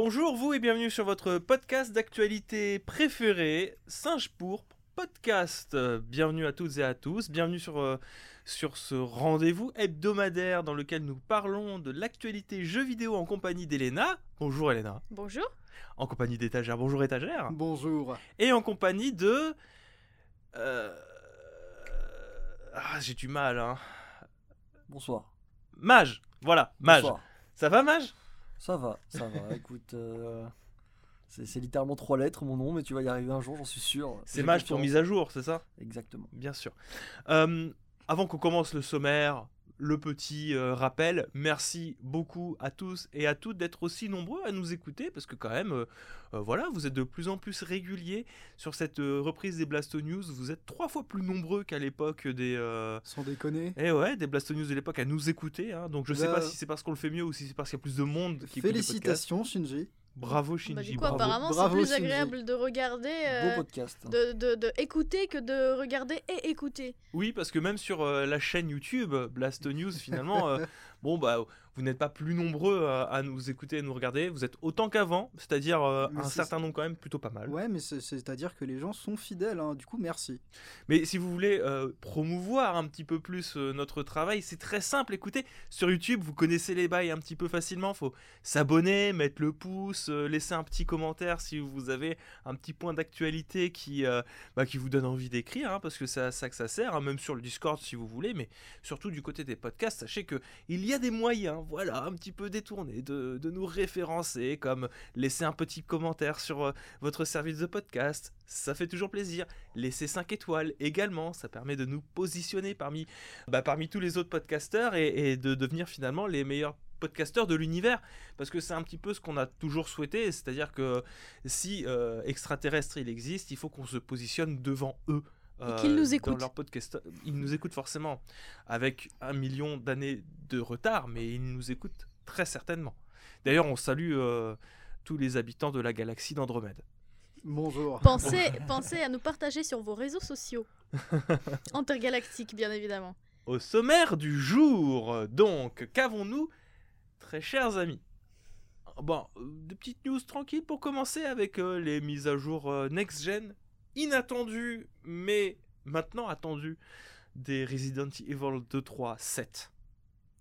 Bonjour vous et bienvenue sur votre podcast d'actualité préféré, Singe Pourpre Podcast. Bienvenue à toutes et à tous, bienvenue sur, euh, sur ce rendez-vous hebdomadaire dans lequel nous parlons de l'actualité jeux vidéo en compagnie d'Elena. Bonjour Elena. Bonjour. En compagnie d'Étagère. Bonjour Étagère. Bonjour. Et en compagnie de... euh, Ah, j'ai du mal, hein. Bonsoir. Mage. Voilà, Mage. Bonsoir. Ça va Mage Ça va, ça va. Écoute, euh, c'est littéralement trois lettres mon nom, mais tu vas y arriver un jour, j'en suis sûr. C'est Mage pour mise à jour, c'est ça? Exactement. Bien sûr. Euh, avant qu'on commence le sommaire, le petit euh, rappel, merci beaucoup à tous et à toutes d'être aussi nombreux à nous écouter, parce que quand même, euh, euh, voilà, vous êtes de plus en plus réguliers sur cette reprise des Blasto News. Vous êtes trois fois plus nombreux qu'à l'époque des... Sans déconner. Eh ouais, des Blasto News de l'époque à nous écouter. hein. Donc je sais Bah, pas si c'est parce qu'on le fait mieux ou si c'est parce qu'il y a plus de monde qui. Félicitations Shinji. Bravo Bah, Shinji, du coup, bravo. apparemment, c'est plus Shinji. agréable de regarder, euh, Beau podcast. de, de, de écouter que de regarder et écouter. Oui, parce que même sur euh, la chaîne YouTube Blast News, finalement, euh, bon bah vous n'êtes pas plus nombreux à, à nous écouter et nous regarder. Vous êtes autant qu'avant, c'est-à-dire euh, un certain nombre quand même, plutôt pas mal. Ouais, mais c'est- c'est-à-dire que les gens sont fidèles, hein. du coup, merci. Mais si vous voulez euh, promouvoir un petit peu plus euh, notre travail, c'est très simple. Écoutez, sur YouTube, vous connaissez les bails un petit peu facilement. Faut s'abonner, mettre le pouce, laisser un petit commentaire si vous avez un petit point d'actualité qui, bah, qui vous donne envie d'écrire, hein, parce que c'est à ça que ça sert, hein, même sur le Discord si vous voulez, mais surtout du côté des podcasts, sachez que il y a des moyens, voilà, un petit peu détournés de, nous référencer, comme laisser un petit commentaire sur euh, votre service de podcast, ça fait toujours plaisir. Laisser 5 étoiles également, ça permet de nous positionner parmi, bah, parmi tous les autres podcasteurs et, de devenir finalement les meilleurs podcasteurs de l'univers parce que c'est un petit peu ce qu'on a toujours souhaité c'est à dire que si euh, extraterrestre il existe il faut qu'on se positionne devant eux qu'ils nous dans écoutent. leur podcast ils nous écoutent forcément avec un million d'années de retard mais ils nous écoutent très certainement d'ailleurs on salue euh, tous les habitants de la galaxie d'Andromède Bonjour. Pensez, pensez à nous partager sur vos réseaux sociaux. Intergalactiques, bien évidemment. Au sommaire du jour, donc, qu'avons-nous, très chers amis? Bon, euh, des petites news tranquilles pour commencer avec euh, les mises à jour euh, next-gen, inattendues, mais maintenant attendues, des Resident Evil 2, 3, 7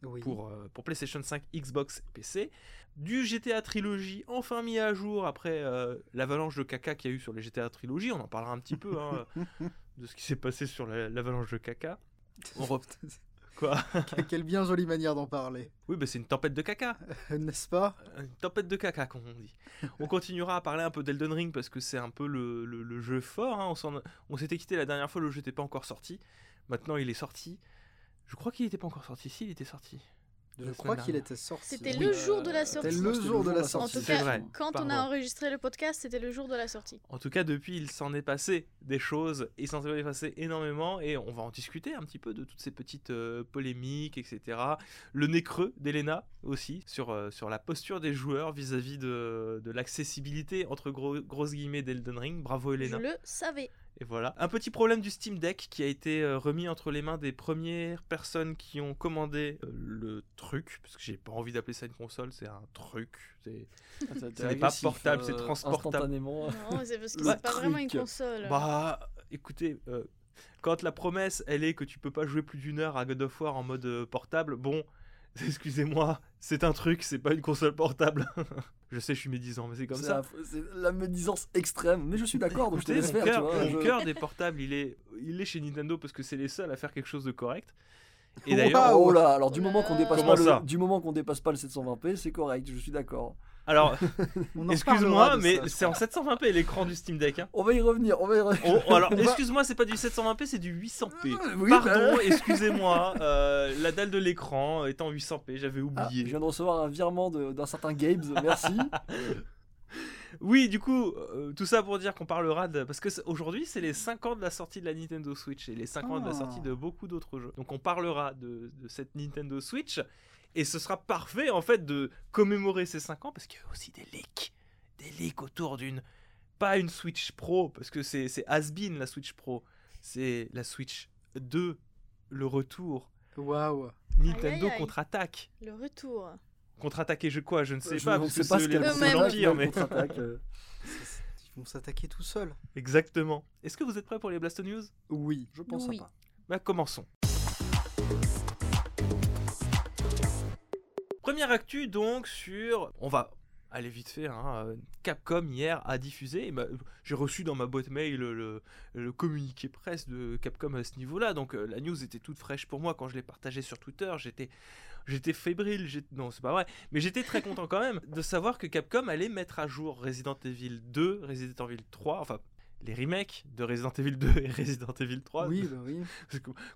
Oui. pour, euh, pour PlayStation 5, Xbox et PC. Du GTA Trilogy enfin mis à jour après euh, l'avalanche de caca qu'il y a eu sur les GTA Trilogy. On en parlera un petit peu hein, de ce qui s'est passé sur la- l'avalanche de caca. On re- Quoi Quelle bien jolie manière d'en parler, Oui, bah c'est une tempête de caca. n'est-ce pas? Une tempête de caca, comme on dit. On continuera à parler un peu d'Elden Ring parce que c'est un peu le, le- le jeu fort. hein. On s'était quitté la dernière fois, le jeu n'était pas encore sorti. Maintenant, il est sorti. Je crois qu'il n'était pas encore sorti. Si, il était sorti. Je La crois qu'il était sorti. C'était Oui. le jour de la C'était sortie. le C'était jour de la En sortie. tout C'est cas, vrai. quand on a enregistré le podcast, c'était le jour de la sortie. En tout cas, depuis, il s'en est passé des choses. Il s'en est passé énormément. Et on va en discuter un petit peu de toutes ces petites euh, polémiques, etc. Le nez creux d'Elena aussi, sur, euh, sur la posture des joueurs vis-à-vis de, de l'accessibilité, entre gros, grosses guillemets, d'Elden Ring. Bravo, Elena. Je le savais. Et voilà. Un petit problème du Steam Deck qui a été euh, remis entre les mains des premières personnes qui ont commandé euh, le truc. Parce que j'ai pas envie d'appeler ça une console, c'est un truc. C'est... N'est pas portable, c'est transportable. Instantanément. Non, c'est parce que c'est pas vraiment une console. Bah, écoutez, euh, quand la promesse, elle est que tu peux pas jouer plus d'une heure à God of War en mode euh, portable, bon, excusez-moi, c'est un truc, c'est pas une console portable. je sais, je suis médisant, mais c'est comme ça. C'est la médisance extrême, mais je suis d'accord, donc je te laisse tu cœur, vois, je- cœur des portables, il est, il est chez Nintendo parce que c'est les seuls à faire quelque chose de correct. Et Waouh, d'ailleurs, oh là, alors du Oh moment qu'on dépasse pas le, du moment qu'on dépasse pas le 720p, c'est correct, je suis d'accord. Alors, excuse-moi, mais c'est en crois. 720p l'écran du Steam Deck. hein. On va y revenir, on va y revenir. Oh, alors, excuse-moi, c'est pas du 720p, c'est du 800p. Euh, oui, Pardon, bah- excusez-moi, euh, la dalle de l'écran est en 800p, j'avais Ah, oublié. je viens de recevoir un virement de- d'un certain Gabe, merci. Oui, du coup, euh, tout ça pour dire qu'on parlera de. Parce que c'est- aujourd'hui, c'est les 5 ans de la sortie de la Nintendo Switch et les 5 ans de la Ah. sortie de beaucoup d'autres jeux. Donc, on parlera de, de cette Nintendo Switch et ce sera parfait en fait de commémorer ces 5 ans parce qu'il y a aussi des leaks. Des leaks autour d'une. Pas une Switch Pro, parce que c'est c'est has-been la Switch Pro. C'est la Switch 2, le retour. Waouh. Nintendo Aïe, aïe, aïe. contre-attaque. Le retour. Contre-attaquer je quoi Je ne sais Je- pas, sait que pas c'est ce les qu'elle Eux-mêmes. contre-attaque, l'Empire, mais euh, Ils vont s'attaquer tout seuls. Exactement. Est-ce que vous êtes prêts pour les Blast News Oui. Je pense Oui. pas. Bah commençons. Première actu donc sur... On va aller vite fait. hein, euh, Capcom hier a diffusé. bah, J'ai reçu dans ma boîte mail le, le- le communiqué presse de Capcom à ce niveau-là. Donc euh, la news était toute fraîche pour moi quand je l'ai partagé sur Twitter. J'étais... J'étais fébrile, non c'est pas vrai, mais j'étais très content quand même de savoir que Capcom allait mettre à jour Resident Evil 2, Resident Evil 3, enfin les remakes de Resident Evil 2 et Resident Evil 3. Oui, bah oui.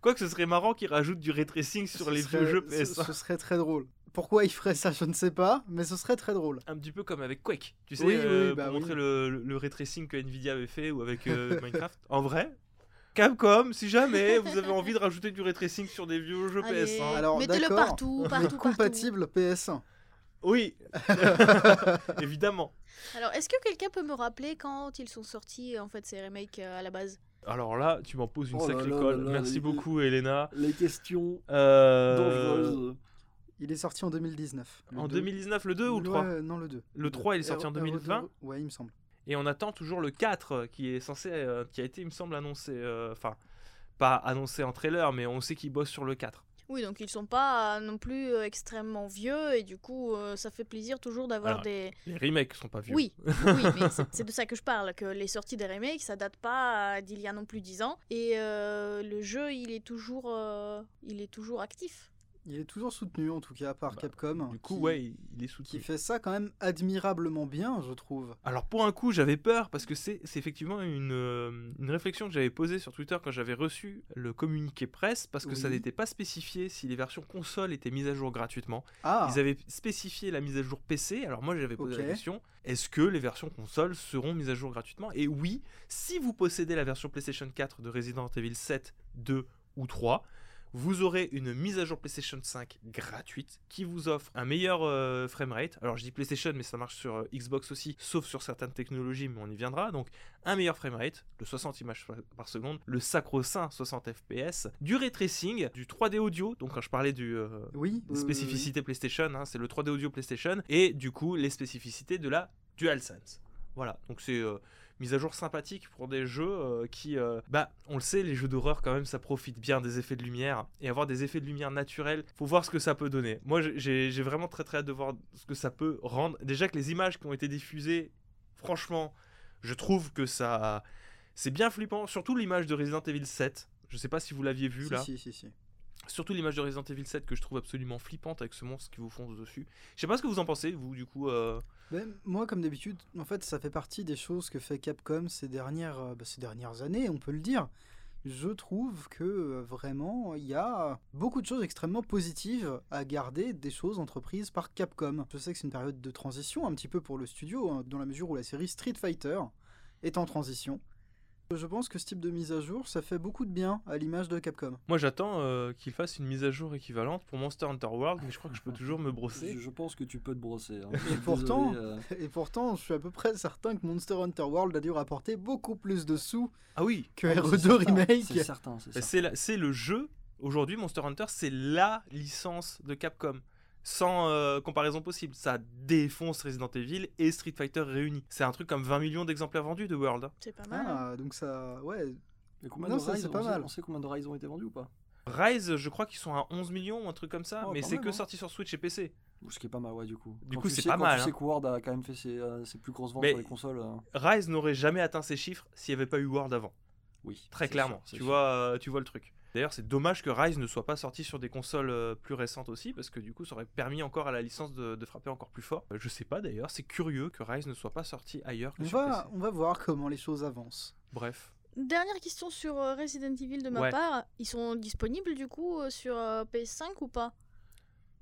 Quoique ce serait marrant qu'ils rajoutent du ray tracing sur Ce les serait- vieux jeux ce- PS1. Ce, serait très drôle. Pourquoi ils feraient ça, je ne sais pas, mais ce serait très drôle. Un petit peu comme avec Quake, tu sais, Oui, oui, euh, bah pour oui. montrer le, le, le ray tracing que Nvidia avait fait ou avec euh, Minecraft. En vrai, Capcom, si jamais vous avez envie de rajouter du ray tracing sur des vieux jeux Allez, PS1. Alors, mettez-le partout, Mais partout, partout. compatible PS1. Oui, évidemment. Alors, est-ce que quelqu'un peut me rappeler quand ils sont sortis en fait ces remakes euh, à la base? Alors là, tu m'en poses une Oh sacrée colle. là, Merci les- beaucoup, Elena. Les questions Euh, dangereuses. Il est sorti en 2019. Le En 2. 2019, le 2 ou le 3 Ouais, Non, le 2. Le 3, il est sorti en R- 2020 R2, Ouais, il me semble. Et on attend toujours le 4 euh, qui est censé, euh, qui a été, il me semble, annoncé. euh, Enfin, pas annoncé en trailer, mais on sait qu'il bosse sur le 4. Oui, donc ils sont pas euh, non plus euh, extrêmement vieux et du coup, euh, ça fait plaisir toujours d'avoir des. Les remakes sont pas vieux. Oui, oui, mais c'est- de ça que je parle, que les sorties des remakes, ça date pas d'il y a non plus 10 ans et euh, le jeu, il est toujours, euh, il est toujours actif. Il est toujours soutenu, en tout cas, par Bah, Capcom. Du coup, qui- ouais, il- est Qui soutenu. fait ça quand même admirablement bien, je trouve. Alors pour un coup, j'avais peur parce que c'est effectivement une, euh, une réflexion que j'avais posée sur Twitter quand j'avais reçu le communiqué presse parce que ça n'était pas spécifié si les versions console étaient mises à jour gratuitement. Ah, Ils avaient spécifié la mise à jour PC. Alors moi j'avais posé la question est-ce que les versions console seront mises à jour gratuitement? Et oui, si vous possédez la version PlayStation 4 de Resident Evil 7, 2 ou 3, vous aurez une mise à jour PlayStation 5 gratuite qui vous offre un meilleur euh, framerate. Alors je dis PlayStation, mais ça marche sur euh, Xbox aussi, sauf sur certaines technologies, mais on y viendra. Donc un meilleur framerate, de 60 images par- seconde, le sacro-saint 60 FPS, du ray tracing, du 3D audio. Donc quand je parlais du euh, oui. des spécificités PlayStation, hein, c'est le 3D audio PlayStation, et du coup les spécificités de la DualSense. Voilà, donc c'est mise à jour sympathique pour des jeux euh, qui, euh, bah, on le sait, les jeux d'horreur quand même, ça profite bien des effets de lumière et avoir des effets de lumière naturels, faut voir ce que ça peut donner. Moi, j'ai j'ai vraiment très très hâte de voir ce que ça peut rendre. Déjà que les images qui ont été diffusées, franchement, je trouve que ça, c'est bien flippant. Surtout l'image de Resident Evil 7. Je sais pas si vous l'aviez vu Si, là. si, si, si. Surtout l'image de Resident Evil 7 que je trouve absolument flippante avec ce monstre qui vous fonce dessus. Je sais pas ce que vous en pensez, vous, du coup. euh, Mais moi, comme d'habitude, en fait, ça fait partie des choses que fait Capcom ces dernières, euh, bah, ces dernières années, on peut le dire. Je trouve que euh, vraiment, il y a beaucoup de choses extrêmement positives à garder des choses entreprises par Capcom. Je sais que c'est une période de transition un petit peu pour le studio, hein, dans la mesure où la série Street Fighter est en transition. Je pense que ce type de mise à jour, ça fait beaucoup de bien à l'image de Capcom. Moi, j'attends euh, qu'il fasse une mise à jour équivalente pour Monster Hunter World, mais je crois que je peux toujours me brosser. Je, je pense que tu peux te brosser. hein. Et pourtant- désolé, euh, Et pourtant, je suis à peu près certain que Monster Hunter World a dû rapporter beaucoup plus de sous Ah oui, que ah, mais c'est RE2 certain, Remake. C'est certain, c'est le jeu. Aujourd'hui, Monster Hunter, c'est la licence de Capcom. Sans euh, comparaison possible. Ça défonce Resident Evil et Street Fighter réunis. C'est un truc comme 20 millions d'exemplaires vendus de World. hein. C'est pas mal. hein. Ah, donc ça, ouais, Mais combien Non, de ça, Rise, c'est on pas sait- mal. On sait combien de Rise ont été vendus ou pas? Rise, je crois qu'ils sont à 11 millions ou un truc comme ça, Oh, mais c'est que hein. sorti sur Switch et PC. Ce qui est pas mal, ouais, du coup. Du Quand coup, c'est pas quand mal, Tu hein. sais que Ward a quand même fait ses, euh, ses plus grosses ventes Mais- sur les consoles. euh, Rise n'aurait jamais atteint ces chiffres s'il n'y avait pas eu World avant. Oui. Très clairement. sûr, tu, sûr. vois, euh, tu vois le truc. D'ailleurs, c'est dommage que Rise ne soit pas sorti sur des consoles euh, plus récentes aussi, parce que du coup, ça aurait permis encore à la licence de, de frapper encore plus fort. Euh, Je sais pas d'ailleurs, c'est curieux que Rise ne soit pas sorti ailleurs que on sur va, PC. on va voir comment les choses avancent. Bref. Dernière question sur euh, Resident Evil de ma Ouais. part. Ils sont disponibles du coup sur euh, PS5 ou pas?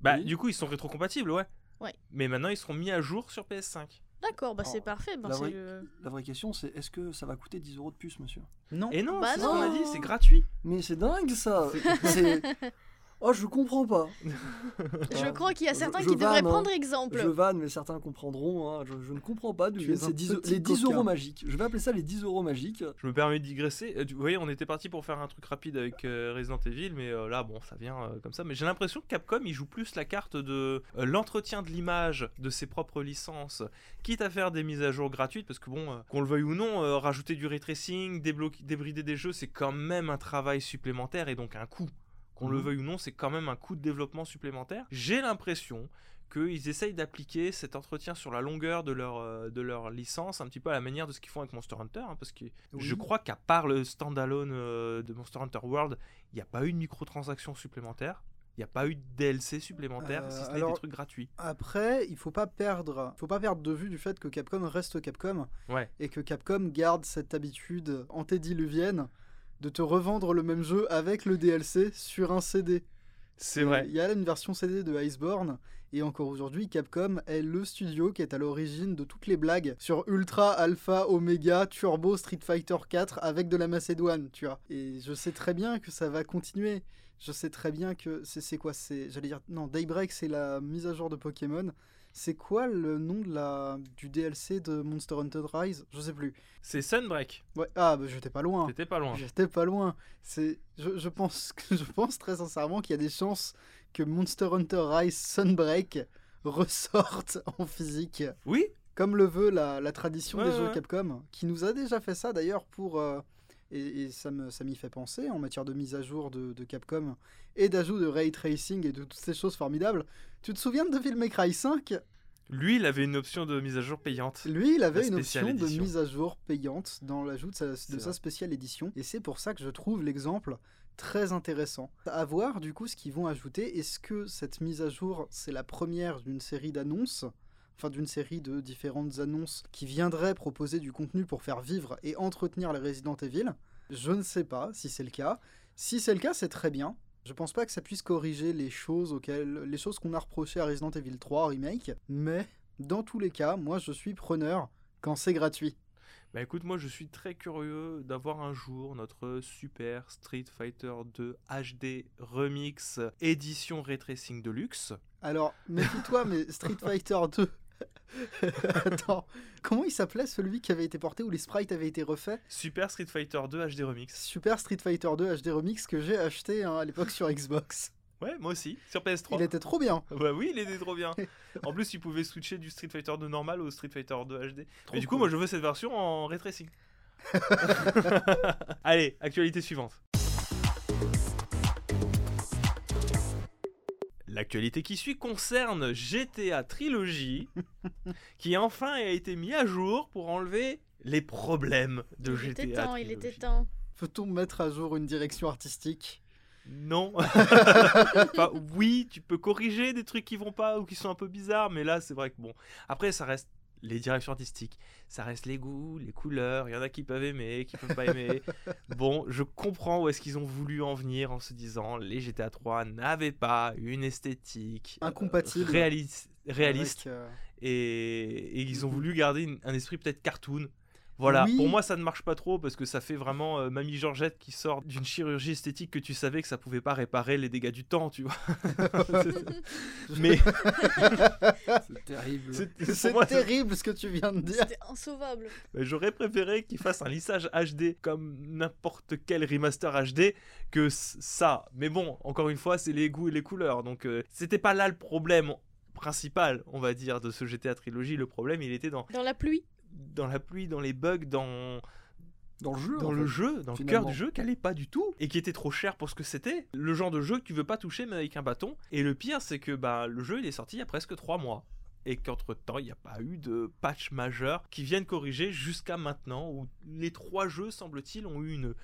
Bah, Oui. du coup, ils sont rétrocompatibles, ouais. Ouais. Mais maintenant, ils seront mis à jour sur PS5. D'accord, bah c'est parfait. bah, la vraie- le- La vraie question, c'est est-ce que ça va coûter 10 euros de plus, monsieur? Non. Et non, Bah c'est ce qu'on a dit, c'est gratuit. Mais c'est dingue ça C'est- Oh, je comprends pas. Je crois qu'il y a certains je qui devraient vanne, hein. prendre exemple. Je vanne, mais certains comprendront. hein. Je, je ne comprends pas d'où viennent es un ces 10 petit les 10 coquin. euros magiques. Je vais appeler ça les 10 euros magiques. Je me permets de digresser. Euh, Vous voyez, on était parti pour faire un truc rapide avec euh, Resident Evil, mais euh, là, bon, ça vient euh, comme ça. Mais j'ai l'impression que Capcom, il joue plus la carte de euh, l'entretien de l'image de ses propres licences, quitte à faire des mises à jour gratuites, parce que bon, euh, qu'on le veuille ou non, euh, rajouter du ray tracing, débloquer- débrider des jeux, c'est quand même un travail supplémentaire et donc un coût. Qu'on le Mhm. veuille ou non, c'est quand même un coût de développement supplémentaire. J'ai l'impression qu'ils essayent d'appliquer cet entretien sur la longueur de leur, euh, de leur licence, un petit peu à la manière de ce qu'ils font avec Monster Hunter, hein, parce que je crois qu'à part le standalone euh, de Monster Hunter World, il n'y a pas eu de microtransaction supplémentaire, il n'y a pas eu de DLC supplémentaire, Euh, si ce n'est des trucs gratuits. Après, il faut pas perdre, faut pas perdre de vue du fait que Capcom reste Capcom Ouais, et que Capcom garde cette habitude antédiluvienne de te revendre le même jeu avec le DLC sur un CD. c'est vrai. Il y a une version CD de Iceborne et encore aujourd'hui, Capcom est le studio qui est à l'origine de toutes les blagues sur Ultra, Alpha, Omega, Turbo, Street Fighter 4 avec de la Macédoine, tu vois. Et je sais très bien que ça va continuer. Je sais très bien que c'est c'est quoi C'est j'allais dire non Daybreak c'est la mise à jour de Pokémon. C'est quoi le nom de la du DLC de Monster Hunter Rise? Je sais plus. C'est Sunbreak, Ouais ah bah j'étais pas loin. t'étais pas loin. J'étais pas loin. C'est, je, je pense, je pense très sincèrement qu'il y a des chances que Monster Hunter Rise Sunbreak ressorte en physique, Oui, comme le veut la, la tradition Ouais, des ouais, jeux. Capcom, qui nous a déjà fait ça d'ailleurs pour, euh, et, et ça me, ça m'y fait penser en matière de mise à jour de, de Capcom et d'ajout de ray tracing et de toutes ces choses formidables. Tu te souviens de Devil May Cry 5 lui, il avait une option de mise à jour payante. Lui, il avait une option de mise à jour payante dans l'ajout de sa, de sa spéciale édition. Et c'est pour ça que je trouve l'exemple très intéressant. À voir du coup ce qu'ils vont ajouter. Est-ce que cette mise à jour, c'est la première d'une série d'annonces? Enfin, d'une série de différentes annonces qui viendraient proposer du contenu pour faire vivre et entretenir les Resident Evil? Je ne sais pas si c'est le cas. Si c'est le cas, c'est très bien. Je pense pas que ça puisse corriger les choses auxquelles les choses qu'on a reprochées à Resident Evil 3 remake, mais dans tous les cas, moi je suis preneur quand c'est gratuit. Bah écoute, moi je suis très curieux d'avoir un jour notre super Street Fighter 2 HD Remix édition Ray Tracing Deluxe. Alors, méfie-toi, mais Street Fighter 2. Attends, comment il s'appelait celui qui avait été porté où les sprites avaient été refaits? Super Street Fighter 2 HD Remix. Super Street Fighter 2 HD Remix que j'ai acheté hein, à l'époque sur Xbox. Ouais, moi aussi, sur PS3. Il était trop bien. Bah oui, il était trop bien. En plus, tu pouvais switcher du Street Fighter 2 normal au Street Fighter 2 HD. Trop Mais du coup, cool. moi je veux cette version en ray tracing. Allez, actualité suivante. L'actualité qui suit concerne GTA Trilogy, qui enfin a été mis à jour pour enlever les problèmes de il GTA était temps, il Trilogy. était temps. Peut-on mettre à jour une direction artistique? Non. Enfin, oui, tu peux corriger des trucs qui vont pas ou qui sont un peu bizarres, mais là, c'est vrai que bon. Après, ça reste les directions artistiques, ça reste les goûts, les couleurs. Il y en a qui peuvent aimer, qui peuvent pas aimer. Bon, je comprends où est-ce qu'ils ont voulu en venir en se disant les GTA 3 n'avaient pas une esthétique euh, Incompatible réalis- réaliste avec, euh, et, et ils ont voulu garder une- un esprit peut-être cartoon. Voilà, Oui. pour moi ça ne marche pas trop parce que ça fait vraiment euh, Mamie Georgette qui sort d'une chirurgie esthétique que tu savais que ça pouvait pas réparer les dégâts du temps, tu vois. Mais C'est terrible. c'est- moi, terrible ce que tu viens de dire. C'était insauvable. Mais J'aurais préféré qu'ils fassent un lissage HD comme n'importe quel remaster HD que ça. Mais bon, encore une fois, c'est les goûts et les couleurs. Donc euh, c'était pas là le problème principal, on va dire, de ce GTA trilogie. Le problème, il était dans, Dans la pluie. Dans la pluie, dans les bugs, dans, Dans le jeu. dans le fait. jeu, dans le finalement. cœur du jeu, qui allait pas du tout et qui était trop cher pour ce que c'était. Le genre de jeu que tu veux pas toucher mais avec un bâton. Et le pire, c'est que bah, le jeu il est sorti il y a presque 3 mois. Et qu'entre temps, il n'y a pas eu de patch majeur qui viennent corriger jusqu'à maintenant, où les trois jeux, semble-t-il, ont eu une,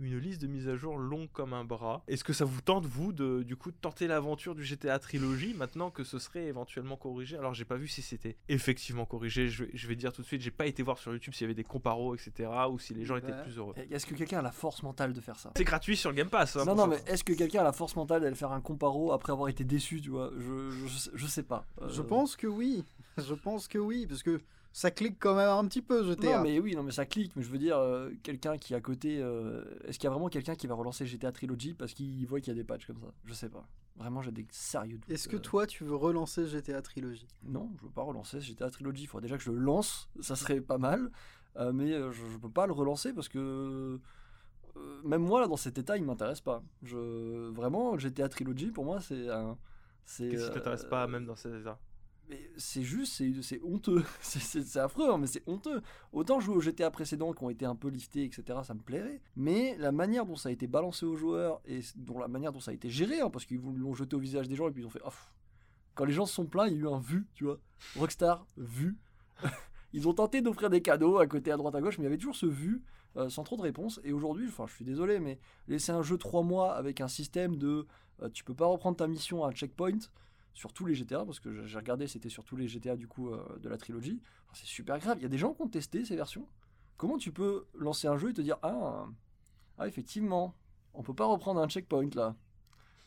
une liste de mises à jour longue comme un bras. Est-ce que ça vous tente, vous, de, du coup, de tenter l'aventure du GTA Trilogy maintenant que ce serait éventuellement corrigé? Alors, j'ai pas vu si c'était effectivement corrigé. Je vais, je vais dire tout de suite, j'ai pas été voir sur YouTube s'il y avait des comparos, etc., ou si les gens étaient plus heureux. Est-ce que quelqu'un a la force mentale de faire ça? C'est gratuit sur le Game Pass. hein, Non, non, mais est-ce que quelqu'un a la force mentale d'aller faire un comparo après avoir été déçu, tu vois? Je, je, je sais pas. Euh, Je pense que oui. Je pense que oui, parce que ça clique quand même un petit peu GTA. Non, mais oui, non, mais ça clique. Mais je veux dire, euh, quelqu'un qui est à côté. euh, Est-ce qu'il y a vraiment quelqu'un qui va relancer GTA Trilogy parce qu'il voit qu'il y a des patchs comme ça? Je sais pas. Vraiment, j'ai des sérieux doutes. Est-ce que euh. toi, tu veux relancer GTA Trilogy? Non, je veux pas relancer GTA Trilogy. Il faudrait déjà que je le lance. Ça serait pas mal. Euh, mais je, je peux pas le relancer parce que. même moi, là, dans cet état, il m'intéresse pas. Je... Vraiment, GTA Trilogy, pour moi, c'est un. c'est, Qu'est-ce qui euh, t'intéresse pas même dans ces états mais c'est juste, c'est, honteux. C'est, affreux, hein, mais c'est honteux. Autant jouer aux GTA précédents qui ont été un peu liftés, etc., ça me plairait. Mais la manière dont ça a été balancé aux joueurs et dont la manière dont ça a été géré, hein, parce qu'ils l'ont jeté au visage des gens et puis ils ont fait. Pff. Quand les gens se sont plaints, il y a eu un vu, tu vois. Rockstar, vu. ils ont tenté d'offrir des cadeaux à côté, à droite, à gauche, mais il y avait toujours ce vu. euh, sans trop de réponses et aujourd'hui enfin je suis désolé mais laisser un jeu 3 mois avec un système de euh, tu peux pas reprendre ta mission à un checkpoint sur tous les GTA, parce que j'ai regardé, c'était sur tous les GTA du coup euh, de la trilogie. C'est super grave. Il y a des gens qui ont testé ces versions. Comment tu peux lancer un jeu et te dire ah, ah effectivement, on peut pas reprendre un checkpoint là.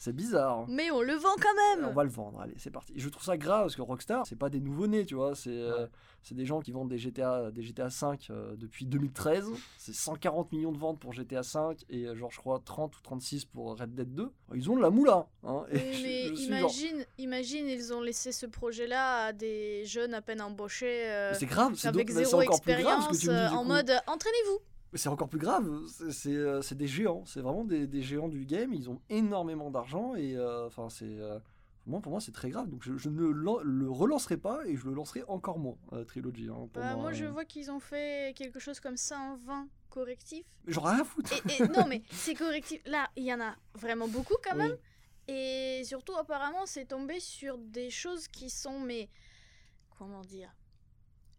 C'est bizarre. Mais on le vend quand même On va le vendre, allez, c'est parti. Je trouve ça grave parce que Rockstar, c'est pas des nouveau-nés, tu vois, c'est euh, c'est des gens qui vendent des GTA, des GTA 5 euh, depuis 2013. C'est 140 millions de ventes pour GTA 5 et euh, genre, je crois, 30 ou 36 pour Red Dead 2. Ils ont de la moula, hein. et Oui, je- mais je suis genre, imagine, imagine, ils ont laissé ce projet-là à des jeunes à peine embauchés euh, c'est grave, c'est avec zéro encore plus grave ce expérience que tu me dis, du en coup. mode entraînez-vous. Mais c'est encore plus grave, c'est- euh, des géants, c'est vraiment des, des géants du game, ils ont énormément d'argent et euh, enfin c'est euh, moi pour moi c'est très grave donc je, je ne le relancerai pas et je le lancerai encore moins euh, Trilogy. hein, Bah, moi, je euh. vois qu'ils ont fait quelque chose comme ça en 20 correctifs. Mais J'en ai rien à foutre. Et, et- non, mais ces correctifs, là, il y en a vraiment beaucoup quand Oui. même. Et surtout, apparemment, c'est tombé sur des choses qui sont, mais. Comment dire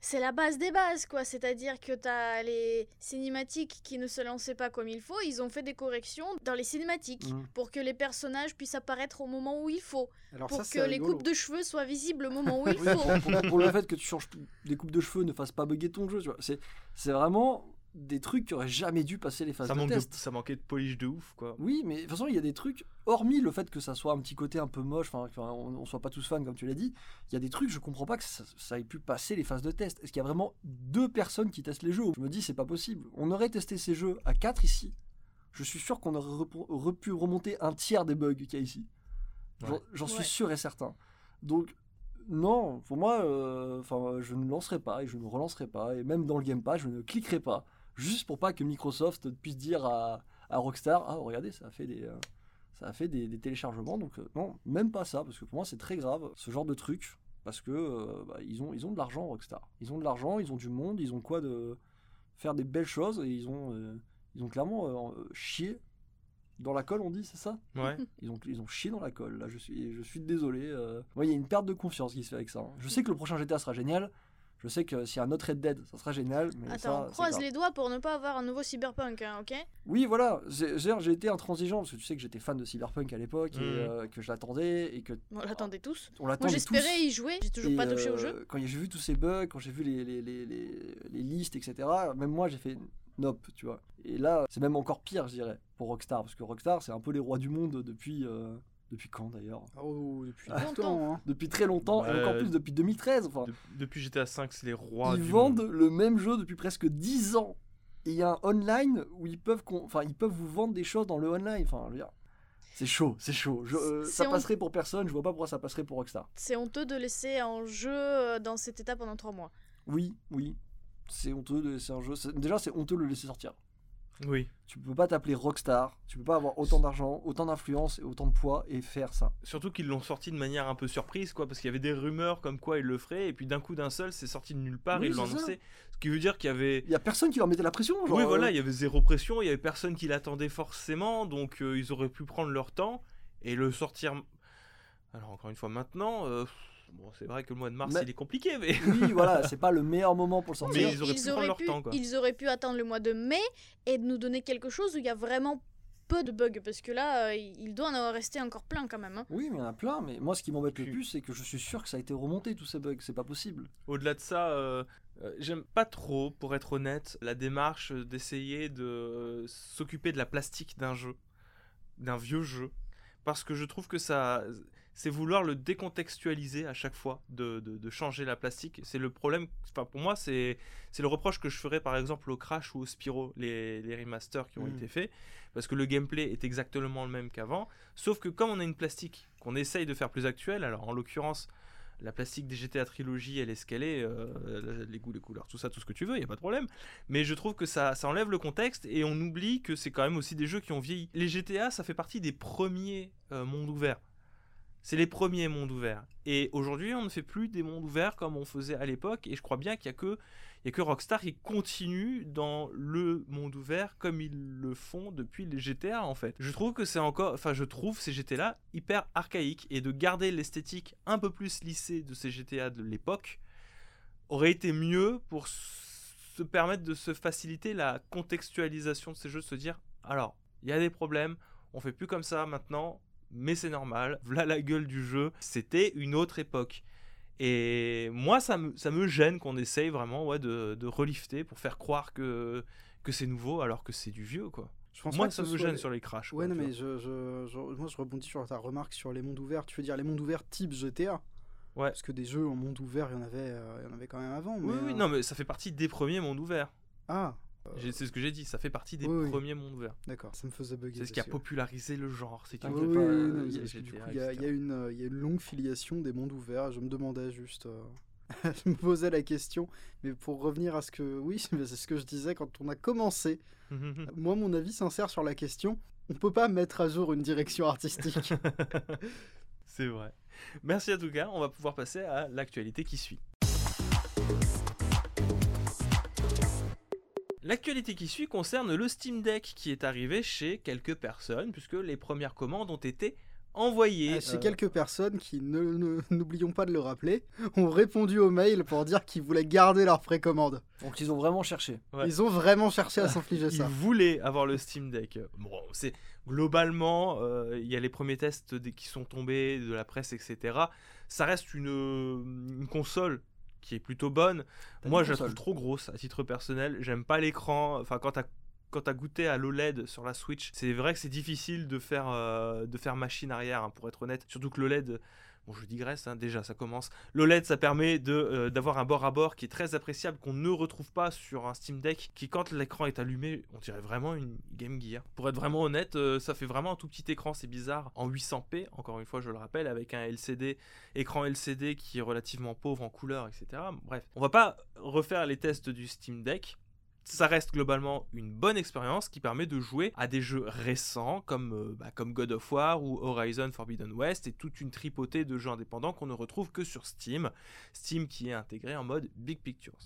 C'est la base des bases, quoi. C'est-à-dire que t'as les cinématiques qui ne se lançaient pas comme il faut. Ils ont fait des corrections dans les cinématiques Mhm. pour que les personnages puissent apparaître au moment où il faut. Alors pour ça, que les rigolo. coupes de cheveux soient visibles au moment où il faut. pour, pour- pour le fait que tu changes des coupes de cheveux ne fasse pas bugger ton jeu, tu vois. C'est c'est vraiment des trucs qui auraient jamais dû passer les phases ça, de manque de- test. ça manquait de polish de ouf, quoi. Oui, mais de toute façon, il y a des trucs, hormis le fait que ça soit un petit côté un peu moche, enfin, qu'on on soit pas tous fans, comme tu l'as dit, il y a des trucs, je comprends pas que ça, ça ait pu passer les phases de test. Est-ce qu'il y a vraiment deux personnes qui testent les jeux? Je me dis, c'est pas possible. On aurait testé ces jeux à 4 ici. Je suis sûr qu'on aurait pu remonter un tiers des bugs qu'il y a ici. J'en Ouais. j'en suis Ouais. sûr et certain. Donc, non, pour moi, euh, enfin, je ne lancerai pas et je ne relancerai pas. Et même dans le Game Pass, je ne cliquerai pas. Juste pour pas que Microsoft puisse dire à, à Rockstar Ah, regardez, ça a fait des, euh, ça a fait des, des téléchargements. Donc, euh, non, même pas ça, parce que pour moi, c'est très grave, ce genre de truc. Parce que euh, bah, ils, ont, ils ont de l'argent, Rockstar. Ils ont de l'argent, ils ont du monde, ils ont quoi de faire des belles choses et ils ont, euh, ils ont clairement euh, chié dans la colle, on dit, c'est ça? Ouais. ils ont, ils ont chié dans la colle, là, je suis, je suis désolé. euh. Il y a une perte de confiance qui se fait avec ça. hein. Je sais que le prochain GTA sera génial. Je sais que s'il y a un autre Red Dead, ça sera génial. Mais Attends, ça, on croise les doigts pour ne pas avoir un nouveau cyberpunk, hein, ok? Oui, voilà. J'ai été intransigeant parce que tu sais que j'étais fan de Cyberpunk à l'époque et Mhm. euh, que je l'attendais et que On l'attendait tous. on Moi l'attendait j'espérais tous. y jouer, j'ai toujours Et, pas touché au euh, jeu. Quand j'ai vu tous ces bugs, quand j'ai vu les, les, les, les, les listes, etc., même moi j'ai fait nope, tu vois. Et là, c'est même encore pire, je dirais, pour Rockstar, parce que Rockstar, c'est un peu les rois du monde depuis. euh, depuis quand d'ailleurs Oh, depuis Ah, longtemps. hein. Depuis très longtemps, et encore plus depuis 2013. Enfin, De- depuis GTA 5, c'est les rois ils du vendent monde. le même jeu depuis presque 10 ans. Et il y a un online où ils peuvent, enfin, ils peuvent vous vendre des choses dans le online. Enfin, je veux dire, c'est chaud, c'est chaud. Je- euh, ça passerait pour personne. Je vois pas pourquoi ça passerait pour Rockstar. C'est honteux de laisser un jeu euh, dans cet état pendant trois mois. Oui, oui. C'est honteux de laisser un jeu. Déjà, c'est honteux de le laisser sortir. Oui. Tu peux pas t'appeler Rockstar. Tu peux pas avoir autant d'argent, autant d'influence et autant de poids et faire ça. Surtout qu'ils l'ont sorti de manière un peu surprise, quoi, parce qu'il y avait des rumeurs comme quoi ils le feraient, et puis d'un coup d'un seul, c'est sorti de nulle part, Oui, ils l'ont annoncé. Ce qui veut dire qu'il y avait. Il y a personne qui leur mettait la pression. Genre, oui, euh, voilà, il y avait zéro pression, il y avait personne qui l'attendait forcément, donc euh, ils auraient pu prendre leur temps et le sortir. Alors, encore une fois, maintenant, euh, bon, c'est vrai que le mois de mars, Mais- il est compliqué, mais. Oui, voilà, c'est pas le meilleur moment pour le sortir. Mais ils auraient pu prendre leur pu, temps, quoi. ils auraient pu attendre le mois de mai et de nous donner quelque chose où il y a vraiment peu de bugs. Parce que là, euh, il doit en rester encore plein quand même. hein. Oui, mais il y en a plein. Mais moi, ce qui m'embête le plus, c'est que je suis sûr que ça a été remonté tous ces bugs. C'est pas possible. Au-delà de ça, euh, euh, j'aime pas trop, pour être honnête, la démarche d'essayer de euh, s'occuper de la plastique d'un jeu, d'un vieux jeu, parce que je trouve que ça, c'est vouloir le décontextualiser à chaque fois, de, de- de changer la plastique. C'est le problème, enfin pour moi, c'est le reproche que je ferais par exemple au Crash ou au Spyro, les, les remasters qui ont Mhm. été faits, parce que le gameplay est exactement le même qu'avant, sauf que comme on a une plastique qu'on essaye de faire plus actuelle, alors en l'occurrence, la plastique des GTA Trilogy, elle est ce qu'elle est, euh, les goûts, les couleurs, tout ça, tout ce que tu veux, il y a pas de problème. Mais je trouve que ça, ça enlève le contexte et on oublie que c'est quand même aussi des jeux qui ont vieilli. Les GTA, ça fait partie des premiers euh, mondes ouverts. C'est les premiers mondes ouverts. Et aujourd'hui, on ne fait plus des mondes ouverts comme on faisait à l'époque. Et je crois bien qu'il n'y a, que- y a que Rockstar qui continue dans le monde ouvert comme ils le font depuis les GTA en fait. Je trouve que c'est encore. Enfin, je trouve ces GTA hyper archaïques. Et de garder l'esthétique un peu plus lissée de ces GTA de l'époque aurait été mieux pour se permettre de se faciliter la contextualisation de ces jeux, de se dire alors, il y a des problèmes, on fait plus comme ça maintenant, mais c'est normal, voilà la gueule du jeu, c'était une autre époque. Et moi, ça me, ça me gêne qu'on essaye vraiment ouais, de, de relifter pour faire croire que, que c'est nouveau alors que c'est du vieux, quoi. Je pense Moi, que ça me gêne les- sur les crashs. Ouais, quoi, non, mais je, je- je- moi je rebondis sur ta remarque sur les mondes ouverts. Tu veux dire les mondes ouverts type GTA Ouais. Parce que des jeux en monde ouvert, il y en avait, euh, il y en avait quand même avant. Mais, Oui, oui, euh, non, mais ça fait partie des premiers mondes ouverts. Ah, C'est ce que j'ai dit, ça fait partie des Oui, oui. premiers mondes ouverts. d'accord, ça me faisait bugger. C'est ce qui a popularisé le genre, si tu Oui, Oui, veux. T'inquiète oui, pas, oui, non, il y a du coup, il y, y une, il y a une longue filiation des mondes ouverts. Je me demandais juste. euh, je me posais la question. Mais pour revenir à ce que. Oui, c'est ce que je disais quand on a commencé. Moi, mon avis sincère sur la question, on peut pas mettre à jour une direction artistique. C'est vrai. Merci à tout cas, on va pouvoir passer à l'actualité qui suit. L'actualité qui suit concerne le Steam Deck qui est arrivé chez quelques personnes puisque les premières commandes ont été envoyées. Ah, Chez euh, quelques personnes qui, ne, ne- n'oublions pas de le rappeler, ont répondu au mail pour dire qu'ils voulaient garder leur précommande. Donc ils ont vraiment cherché. Ouais. Ils ont vraiment cherché à s'infliger Ils ça. voulaient avoir le Steam Deck. Bon, c'est globalement, euh, il y a les premiers tests qui sont tombés de la presse, etc. Ça reste une, une console qui est plutôt bonne. Moi, je la trouve trop grosse à titre personnel. J'aime pas l'écran. Enfin, quand t'as quand t'as goûté à l'OLED sur la Switch, c'est vrai que c'est difficile de faire, euh, machine arrière, hein, pour être honnête. Surtout que l'OLED, bon, je digresse, hein, déjà, ça commence. L'OLED, ça permet de, euh, d'avoir un bord à bord qui est très appréciable, qu'on ne retrouve pas sur un Steam Deck, qui, quand l'écran est allumé, on dirait vraiment une Game Gear. Pour être vraiment honnête, euh, ça fait vraiment un tout petit écran, c'est bizarre, en 800p, encore une fois, je le rappelle, avec un LCD, écran LCD qui est relativement pauvre en couleur, etc. Bref, on va pas refaire les tests du Steam Deck. Ça reste globalement une bonne expérience qui permet de jouer à des jeux récents comme, euh, bah, comme God of War ou Horizon Forbidden West et toute une tripotée de jeux indépendants qu'on ne retrouve que sur Steam. Steam qui est intégré en mode Big Pictures.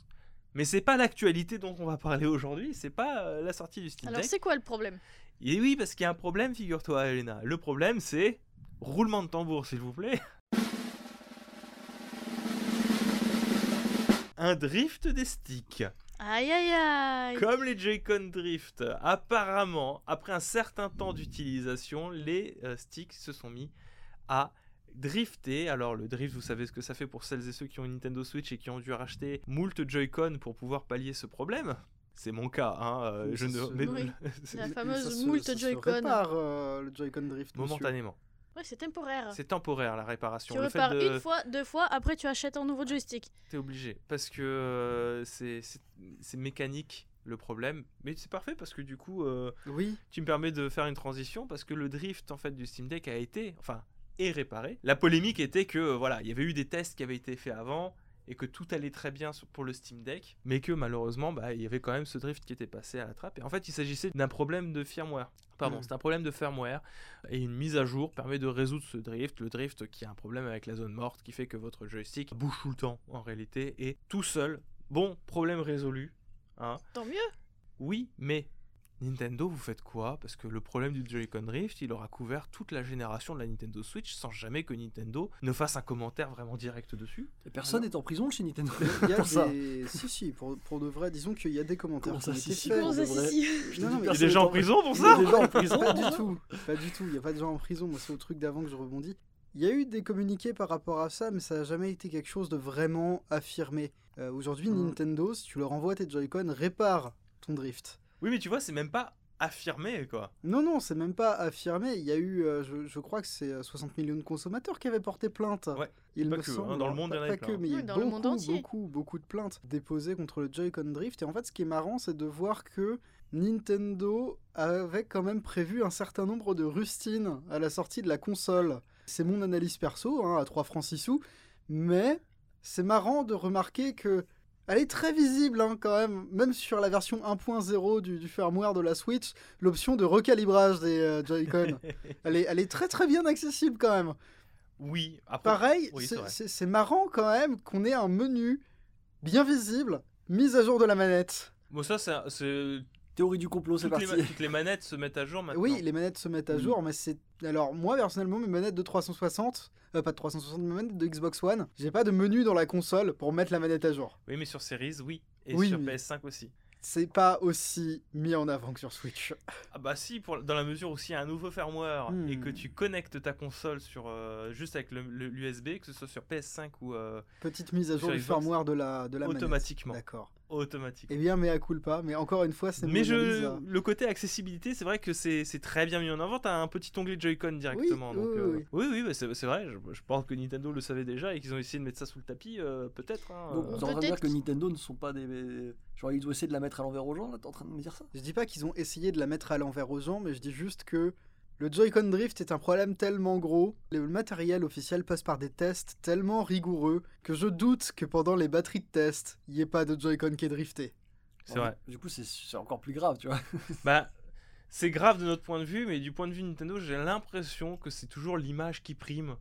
Mais c'est pas l'actualité dont on va parler aujourd'hui, c'est pas euh, la sortie du Steam Alors c'est quoi le problème? Et oui, parce qu'il y a un problème, figure-toi, Elena. Le problème, c'est. Roulement de tambour, s'il vous plaît. Un drift des sticks. Aïe aïe aïe Comme les Joy-Con Drift, apparemment, après un certain temps d'utilisation, les euh, sticks se sont mis à drifter. Alors le drift, vous savez ce que ça fait pour celles et ceux qui ont une Nintendo Switch et qui ont dû racheter moult Joy-Con pour pouvoir pallier ce problème? C'est mon cas, hein. euh, je ne... se- mais- Oui. c'est- La fameuse moult Joy-Con. euh, le Joy-Con Drift. monsieur. Ouais, c'est temporaire. C'est temporaire la réparation. Tu le fait répares de... une fois, deux fois, après tu achètes un nouveau joystick. T'es obligé. Parce que euh, c'est c'est- c'est mécanique le problème. Mais c'est parfait parce que du coup, euh, Oui, tu me permets de faire une transition parce que le drift en fait du Steam Deck a été, enfin, est réparé. La polémique était que euh, voilà, il y avait eu des tests qui avaient été faits avant et que tout allait très bien pour le Steam Deck, mais que malheureusement, bah, il y avait quand même ce drift qui était passé à la trappe. Et en fait, il s'agissait d'un problème de firmware. Pardon, Mm. c'est un problème de firmware et une mise à jour permet de résoudre ce drift. Le drift qui a un problème avec la zone morte qui fait que votre joystick bouge tout le temps en réalité et tout seul. Bon, problème résolu. Hein. Tant mieux. Oui, mais Nintendo, vous faites quoi? Parce que le problème du Joy-Con Drift, il aura couvert toute la génération de la Nintendo Switch sans jamais que Nintendo ne fasse un commentaire vraiment direct dessus. Et personne n'est en prison chez Nintendo. il y a pour ça. Si, si, pour, pour de vrai, disons qu'il y a des commentaires Comment ça, si, si? Comment ça, si, si? Je te Non, dis non, mais Il y a des gens en prison pour Il y ça? a des gens en prison. Pas ça du tout, pas du tout. Il n'y a pas de gens en prison. Moi, c'est au truc d'avant que je rebondis. Il y a eu des communiqués par rapport à ça, mais ça n'a jamais été quelque chose de vraiment affirmé. Euh, Aujourd'hui, Mm. Nintendo, si tu leur envoies tes Joy-Con, répare ton drift. Oui, mais tu vois, c'est même pas affirmé, quoi. Non, non, c'est même pas affirmé. Il y a eu, euh, je, je crois que c'est euh, 60 millions de consommateurs qui avaient porté plainte. Ouais, il pas me que, hein, semble. dans le monde, il y en plein. que, mais il y a beaucoup, monde entier. beaucoup, beaucoup de plaintes déposées contre le Joy-Con Drift. Et en fait, ce qui est marrant, c'est de voir que Nintendo avait quand même prévu un certain nombre de rustines à la sortie de la console. C'est mon analyse perso, hein, à 3 francs 6 sous. Mais c'est marrant de remarquer que elle est très visible hein, quand même, même sur la version 1.0 du, du firmware de la Switch, l'option de recalibrage des euh, Joy-Con. elle, est, elle est très très bien accessible quand même. Oui, après. Pareil, oui, c'est marrant quand même qu'on ait un menu bien visible, mise à jour de la manette. Bon, ça, c'est. Théorie du complot, c'est les, parti. toutes les manettes se mettent à jour maintenant. Oui, les manettes se mettent à Mm. jour, mais c'est. Alors, moi personnellement, mes manettes de 360, euh, pas de 360, mes manettes de Xbox One, j'ai pas de menu dans la console pour mettre la manette à jour. Oui, mais sur Series, oui. Et Oui, sur mais- PS5 aussi. C'est pas aussi mis en avant que sur Switch. Ah bah si, pour, dans la mesure où s'il y a un nouveau firmware Hmm. et que tu connectes ta console sur euh, juste avec l'USB, que ce soit sur PS5 ou euh, Petite mise à jour du Xbox, firmware de la, de la manette. automatiquement. D'accord. Automatiquement. Eh bien, mais à culpa, mais encore une fois, c'est mon Mais je, le côté accessibilité, c'est vrai que c'est très bien mis en avant. T'as un petit onglet Joy-Con directement. Oui, donc, oui, euh, oui. oui, oui, bah, c'est vrai. Je, je pense que Nintendo le savait déjà et qu'ils ont essayé de mettre ça sous le tapis, euh, peut-être. hein, Donc, euh. vous êtes en train de dire que qu'- Nintendo ne sont pas des. Genre, ils ont essayé de la mettre à l'envers aux gens, là, t'es en train de me dire ça? Je dis pas qu'ils ont essayé de la mettre à l'envers aux gens, mais je dis juste que le Joy-Con Drift est un problème tellement gros, le matériel officiel passe par des tests tellement rigoureux que je doute que pendant les batteries de test, il n'y ait pas de Joy-Con qui est drifté. C'est Bon, vrai. Du coup, c'est- c'est encore plus grave, tu vois. Bah, c'est grave de notre point de vue, mais du point de vue Nintendo, j'ai l'impression que c'est toujours l'image qui prime.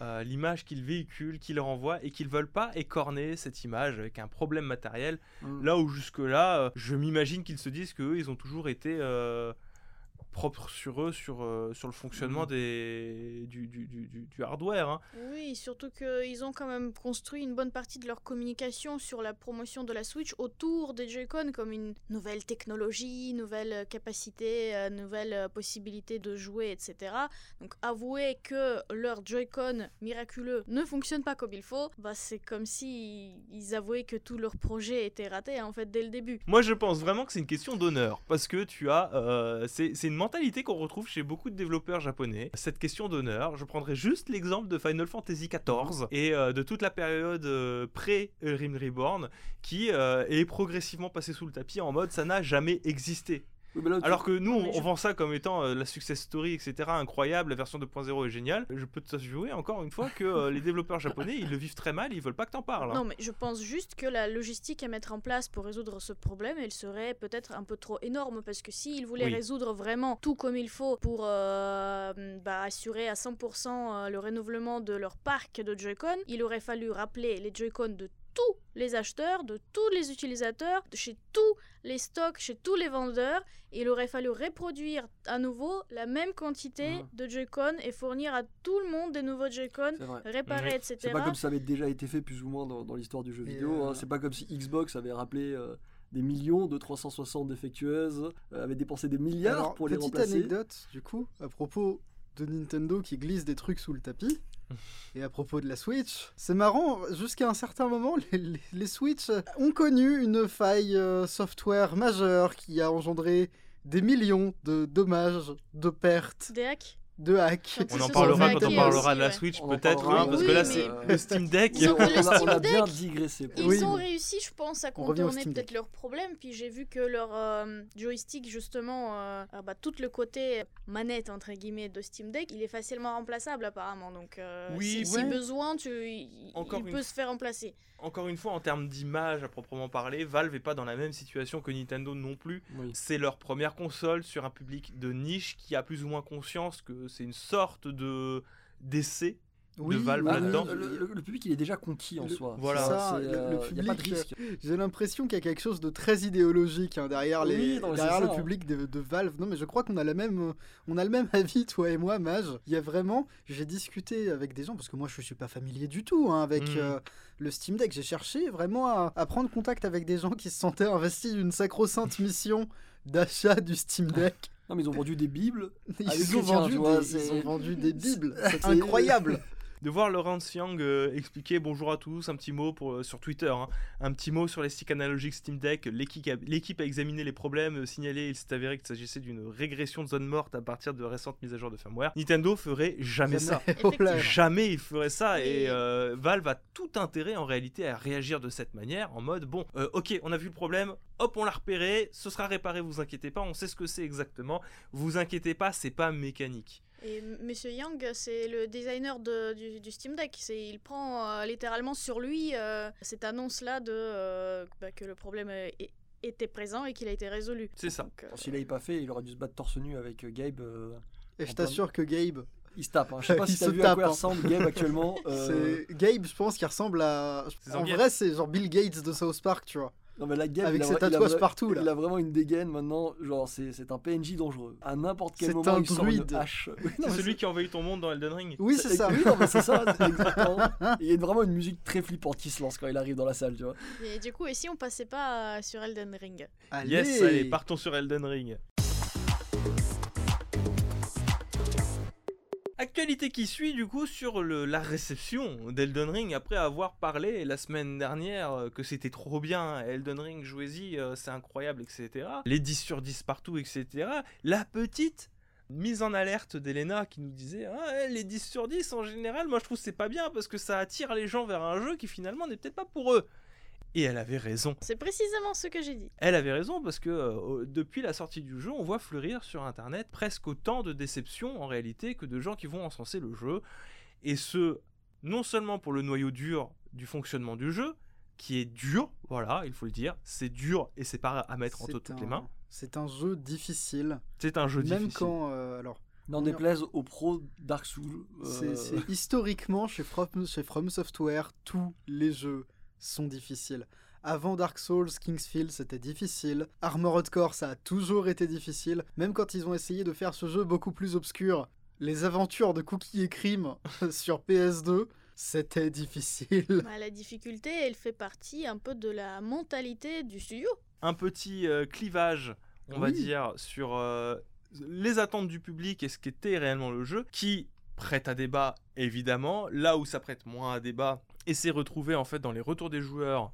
Euh, l'image qu'ils véhiculent, qu'ils renvoient et qu'ils veulent pas écorner cette image avec un problème matériel. Mm. Là où jusque-là, euh, je m'imagine qu'ils se disent qu'eux, ils ont toujours été euh, propres sur eux, sur, euh, sur le fonctionnement Mhm. des, du, du, du- du- hardware. hein. Oui, surtout qu'ils ont quand même construit une bonne partie de leur communication sur la promotion de la Switch autour des Joy-Con comme une nouvelle technologie, nouvelle capacité, euh, nouvelle euh, possibilité de jouer, etc. Donc avouer que leur Joy-Con miraculeux ne fonctionne pas comme il faut, bah, c'est comme si ils avouaient que tout leur projet était raté en fait dès le début. Moi, je pense vraiment que c'est une question d'honneur parce que tu as, euh, c'est c'est une mentalité qu'on retrouve chez beaucoup de développeurs japonais. Cette question d'honneur, je prendrai juste l'exemple de Final Fantasy XIV et euh, de toute la période euh, pré Rim Reborn qui euh, est progressivement passée sous le tapis en mode ça n'a jamais existé. Oui, mais là, tu- Alors que nous, on, vend ça comme étant euh, la success story, etc. Incroyable, la version 2.0 est géniale. Je peux te jouer encore une fois que euh, les développeurs japonais, ils le vivent très mal, ils veulent pas que t'en parles. hein. Non, mais je pense juste que la logistique à mettre en place pour résoudre ce problème, elle serait peut-être un peu trop énorme parce que s'ils voulaient Oui. résoudre vraiment tout comme il faut pour euh, bah, assurer à 100% euh, le renouvellement de leur parc de Joy-Con, il aurait fallu rappeler les Joy-Con de tous les acheteurs, de tous les utilisateurs, de chez tous les stocks, chez tous les vendeurs. Et il aurait fallu reproduire à nouveau la même quantité Mhm. de Joy-Con et fournir à tout le monde des nouveaux Joy-Con, réparés, etc. C'est pas comme ça avait déjà été fait plus ou moins dans, dans l'histoire du jeu Et, vidéo. hein. euh, C'est pas comme si Xbox avait rappelé euh, des millions de 360 défectueuses, euh, avait dépensé des milliards Alors, pour les petite remplacer. anecdote, du coup, à propos de Nintendo qui glisse des trucs sous le tapis. Et à propos de la Switch, c'est marrant, jusqu'à un certain moment, les, Switch ont connu une faille euh, software majeure qui a engendré des millions de dommages, de pertes, de. Quand On en parlera quand on parlera de la. Switch, peut-être, hein, parce oui, que là, c'est le Steam Deck. Ils ont- on, a, on a Steam bien digressé. Ils Oui, ont mais- réussi, je pense, à contourner peut-être leurs problèmes. Puis j'ai vu que leur euh, joystick, justement, euh, ah bah, tout le côté manette, entre guillemets, de Steam Deck, il est facilement remplaçable apparemment. Donc euh, Oui, si, si ouais. besoin, tu, il, Encore il une peut se faire remplacer. Encore une fois, en termes d'image à proprement parler, Valve est pas dans la même situation que Nintendo non plus. Oui. C'est leur première console sur un public de niche qui a plus ou moins conscience que c'est une sorte de d'essai. Oui, Valve Bah, là-dedans. le, le- le- le public il est déjà conquis en Le- soi. Voilà. Ça, le- euh, y a pas de risque. J'ai l'impression qu'il y a quelque chose de très idéologique hein, derrière, les, Oui, non, mais derrière le ça, hein. public de, de Valve. Non, mais je crois qu'on a, la même, on a le même avis, toi et moi, Mage. Il y a vraiment. J'ai discuté avec des gens, parce que moi, je suis pas familier du tout hein, avec Mhm. euh, le Steam Deck. J'ai cherché vraiment à, à prendre contact avec des gens qui se sentaient investis d'une sacro-sainte mission d'achat du Steam Deck. Non, mais ils ont vendu des bibles. Ils, Ah, les ont, vendu des, ils ont vendu des bibles. C'est- incroyable. de voir Laurence Young euh, expliquer bonjour à tous, un petit mot pour, euh, sur Twitter, hein. un petit mot sur les sticks analogiques Steam Deck. L'équipe a, l'équipe a examiné les problèmes euh, signalés. Il s'est avéré qu'il s'agissait d'une régression de zone morte à partir de récentes mises à jour de firmware. Nintendo ferait jamais, ça. Oh. Jamais il ferait ça et euh, Valve a tout intérêt en réalité à réagir de cette manière en mode bon ok on a vu le problème hop on l'a repéré ce sera réparé vous inquiétez pas on sait ce que c'est exactement vous inquiétez pas c'est pas mécanique Et M- Monsieur Yang, c'est le designer de- du, du Steam Deck. C'est, il prend euh, littéralement sur lui euh, cette annonce-là de euh, bah, que le problème est- était présent et qu'il a été résolu. C'est ça. Donc, euh, S'il l'avait pas fait, il aurait dû se battre torse nu avec Gabe. euh, Et je t'assure que Gabe, Il se tape. Hein. Je sais pas Il si t'as se vu à tape, quoi hein. ressemble Gabe actuellement. euh, c'est Gabe, je pense, qui ressemble à. C'est En vrai, c'est genre Bill Gates de South Park, tu vois. Non mais là, Gabe, Avec ses tatouages partout, là. Il a vraiment une dégaine maintenant. Genre, c'est c'est un PNJ dangereux. À n'importe quel C'est moment, un il sort une druide. hache. Oui, non, c'est celui qui a envahi ton monde dans Elden Ring Oui, c'est ça. Oui, non, mais c'est ça, c'est exactement. Et Il y a vraiment une musique très flippante qui se lance quand il arrive dans la salle, tu vois. Et du coup, et si on passait pas euh, sur Elden Ring? Allez. yes allez partons sur Elden Ring Actualité qui suit du coup sur la réception d'Elden Ring après avoir parlé la semaine dernière euh, que c'était trop bien, Elden Ring jouez-y, euh, c'est incroyable, etc. Les 10 sur 10 partout, etc. La petite mise en alerte d'Elena qui nous disait ah, ouais, les 10 sur 10 en général, moi je trouve c'est pas bien parce que ça attire les gens vers un jeu qui finalement n'est peut-être pas pour eux. Et elle avait raison. C'est précisément ce que j'ai dit. Elle avait raison parce que euh, depuis la sortie du jeu, on voit fleurir sur internet presque autant de déceptions en réalité que de gens qui vont encenser le jeu. Et ce, non seulement pour le noyau dur du fonctionnement du jeu, qui est dur, voilà, il faut le dire, c'est dur et c'est pas à mettre entre C'est toutes un- les mains. C'est un jeu difficile. C'est un jeu Même difficile. quand. euh, alors, N'en déplaise aux pros Dark Souls. euh, c'est c'est- historiquement, chez From, chez From Software, tous les jeux sont difficiles. Avant Dark Souls, Kingsfield, c'était difficile. Armored Core, ça a toujours été difficile. Même quand ils ont essayé de faire ce jeu beaucoup plus obscur. Les aventures de Cookie et Cream sur PS2, c'était difficile. Bah, la difficulté, elle fait partie un peu de la mentalité du studio. un petit euh, clivage, on va dire, sur euh, les attentes du public et ce qu'était réellement le jeu, qui prête à débat, évidemment, là où ça prête moins à débat, et c'est retrouvé en fait dans les retours des joueurs,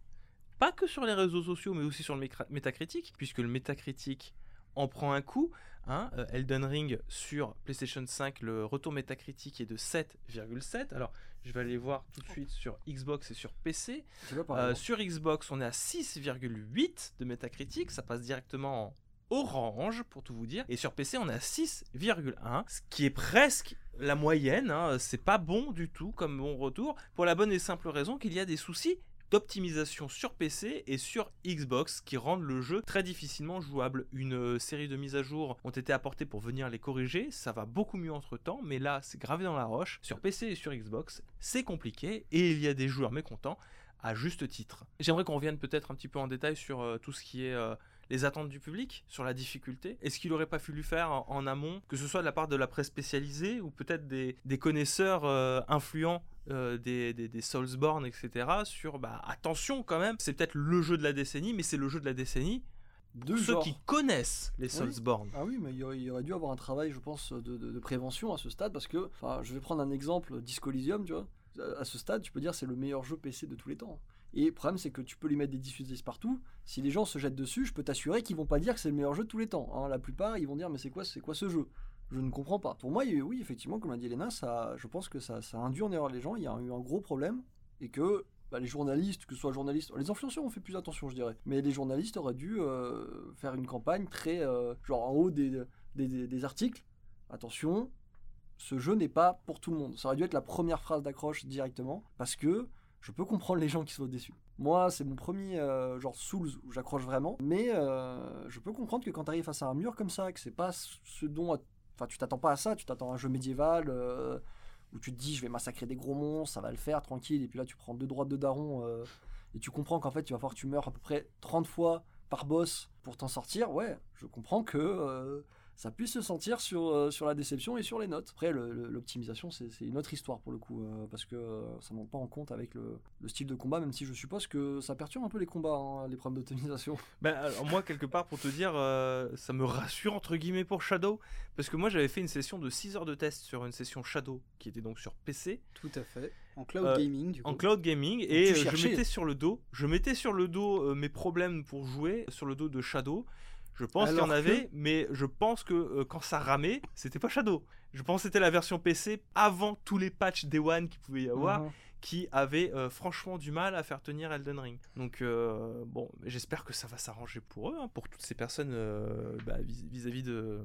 pas que sur les réseaux sociaux, mais aussi sur le métacritique, puisque le métacritique en prend un coup. hein. Euh, Elden Ring sur PlayStation 5, le retour métacritique est de 7,7. Alors, je vais aller voir tout de suite sur Xbox et sur PC. Euh, exemple. sur Xbox, on est à 6,8 de métacritique, ça passe directement en orange pour tout vous dire. Et sur PC, on à 6,1, ce qui est presque la moyenne. hein. C'est pas bon du tout comme bon retour, pour la bonne et simple raison qu'il y a des soucis d'optimisation sur PC et sur Xbox qui rendent le jeu très difficilement jouable. Une euh, série de mises à jour ont été apportées pour venir les corriger, ça va beaucoup mieux entre temps, mais là c'est gravé dans la roche. Sur PC et sur Xbox, c'est compliqué et il y a des joueurs mécontents à juste titre. J'aimerais qu'on revienne peut-être un petit peu en détail sur euh, tout ce qui est euh, les attentes du public, sur la difficulté. Est-ce qu'il aurait pas fallu faire en, en amont, que ce soit de la part de la presse spécialisée ou peut-être des, des connaisseurs euh, influents euh, des, des, des Soulsborne, etc. sur bah attention quand même, c'est peut-être le jeu de la décennie, mais c'est le jeu de la décennie pour ceux qui connaissent les Soulsborne. Ah oui, mais il y, aurait, il y aurait dû avoir un travail, je pense, de, de- de prévention à ce stade, parce que, enfin, je vais prendre un exemple, Disco Elysium, tu vois. À ce stade, tu peux dire c'est le meilleur jeu PC de tous les temps. Et le problème, c'est que tu peux lui mettre des 10 sur 10 partout. Si les gens se jettent dessus, je peux t'assurer qu'ils vont pas dire que c'est le meilleur jeu de tous les temps. hein. La plupart, ils vont dire mais c'est quoi, c'est quoi ce jeu? Je ne comprends pas. Pour moi, oui, effectivement, comme l'a dit Elena, ça, je pense que ça, ça induit en erreur les gens. Il y a eu un gros problème et que bah, les journalistes, que ce soit journalistes, les influenceurs ont fait plus attention, je dirais. Mais les journalistes auraient dû euh, faire une campagne très, euh, genre en haut des, des- des articles. Attention, ce jeu n'est pas pour tout le monde. Ça aurait dû être la première phrase d'accroche directement, parce que je peux comprendre les gens qui sont déçus. Moi, c'est mon premier euh, genre Souls où j'accroche vraiment, mais euh, je peux comprendre que quand tu arrives face à un mur comme ça, que c'est pas ce dont, enfin, tu t'attends pas à ça, tu t'attends à un jeu médiéval euh, où tu te dis je vais massacrer des gros monstres, ça va le faire tranquille, et puis là tu prends deux droites de daron et tu comprends qu'en fait tu vas falloir que tu meurs à peu près 30 fois par boss pour t'en sortir. Ouais, je comprends que ça puisse se sentir sur, euh, sur la déception et sur les notes. Après, l'optimisation, c'est une autre histoire pour le coup, euh, parce que euh, ça ne monte pas en compte avec le, le style de combat, même si je suppose que ça perturbe un peu les combats, hein, les problèmes d'optimisation. Ben, alors, moi, quelque part, pour te dire, euh, ça me rassure, entre guillemets, pour Shadow. Parce que moi, j'avais fait une session de 6 heures de test sur une session Shadow, qui était donc sur PC, Tout à fait. En cloud Euh, gaming, du coup. en cloud gaming, et je mettais sur le dos, je mettais sur le dos euh, mes problèmes pour jouer, sur le dos de Shadow. Je pense qu'il y en que- avait, mais je pense que euh, quand ça ramait, c'était pas Shadow. Je pense que c'était la version PC avant tous les patchs Day One qu'il pouvait y avoir. Mhm. qui avait euh, franchement du mal à faire tenir Elden Ring. Donc euh, bon, j'espère que ça va s'arranger pour eux, hein, pour toutes ces personnes bah, vis- vis-à-vis de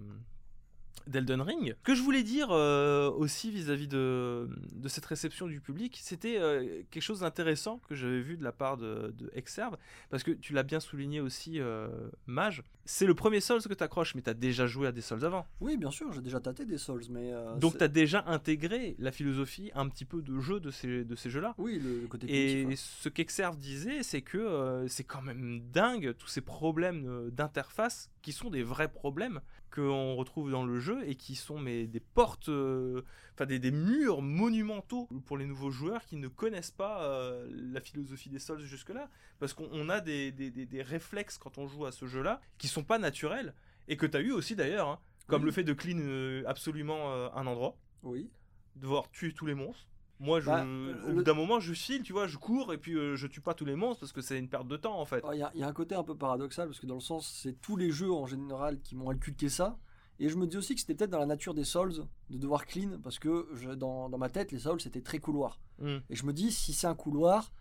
d'Elden Ring. Ce que je voulais dire euh, aussi vis-à-vis de, de cette réception du public, c'était euh, quelque chose d'intéressant que j'avais vu de la part de, de Exerve, parce que tu l'as bien souligné aussi, euh, Mage, c'est le premier Souls que tu accroches, mais tu as déjà joué à des Souls avant. Oui, bien sûr, j'ai déjà tâté des Souls, mais. euh, Donc tu as déjà intégré la philosophie un petit peu de jeu de ces, de ces jeux-là. Oui, le, le côté Et positif, ce qu'Exerve disait, c'est que euh, c'est quand même dingue tous ces problèmes euh, d'interface qui sont des vrais problèmes qu'on retrouve dans le jeu et qui sont mais, des portes, euh, enfin des, des murs monumentaux pour les nouveaux joueurs qui ne connaissent pas euh, la philosophie des Souls jusque-là. Parce qu'on on a des, des- des- des réflexes quand on joue à ce jeu-là qui sont pas naturels et que tu as eu aussi d'ailleurs, hein, comme Oui. le fait de clean euh, absolument euh, un endroit Oui. devoir tuer tous les monstres. Moi, je, Bah, au le- bout d'un moment, je file, tu vois, je cours et puis euh, je tue pas tous les monstres parce que c'est une perte de temps en fait. Il y, a- y a un côté un peu paradoxal parce que dans le sens, c'est tous les jeux en général qui m'ont inculqué ça. Et je me dis aussi que c'était peut-être dans la nature des Souls de devoir clean parce que je- dans, dans ma tête, les Souls c'était très couloir. Hmm. Et je me dis, si c'est un couloir,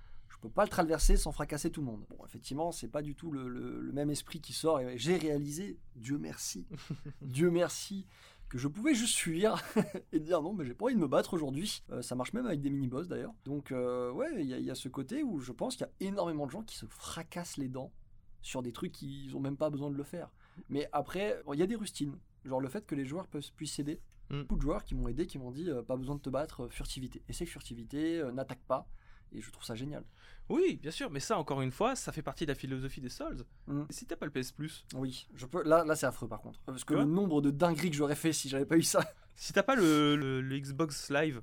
peux pas le traverser sans fracasser tout le monde. Bon, effectivement, c'est pas du tout le, le- le même esprit qui sort. Et j'ai réalisé, Dieu merci, Dieu merci, que je pouvais juste fuir et dire non, mais j'ai pas envie de me battre aujourd'hui. Euh, ça marche même avec des mini-boss d'ailleurs. Donc, euh, ouais, il y, a- il y a ce côté où je pense qu'il y a énormément de gens qui se fracassent les dents sur des trucs qu'ils ont même pas besoin de le faire. Mais après, bon, il y a des rustines. Genre le fait que les joueurs peuvent, puissent s'aider. Mm. Beaucoup de joueurs qui m'ont aidé, qui m'ont dit euh, pas besoin de te battre, furtivité. Essaye furtivité, n'attaque pas. Et je trouve ça génial. Oui, bien sûr, mais ça, encore une fois, ça fait partie de la philosophie des Souls. Mm. Si t'as pas le PS Plus, Oui, je peux. Là, là c'est affreux par contre. Parce que le nombre de dingueries que j'aurais fait si j'avais pas eu ça. si t'as pas le, le- le Xbox Live,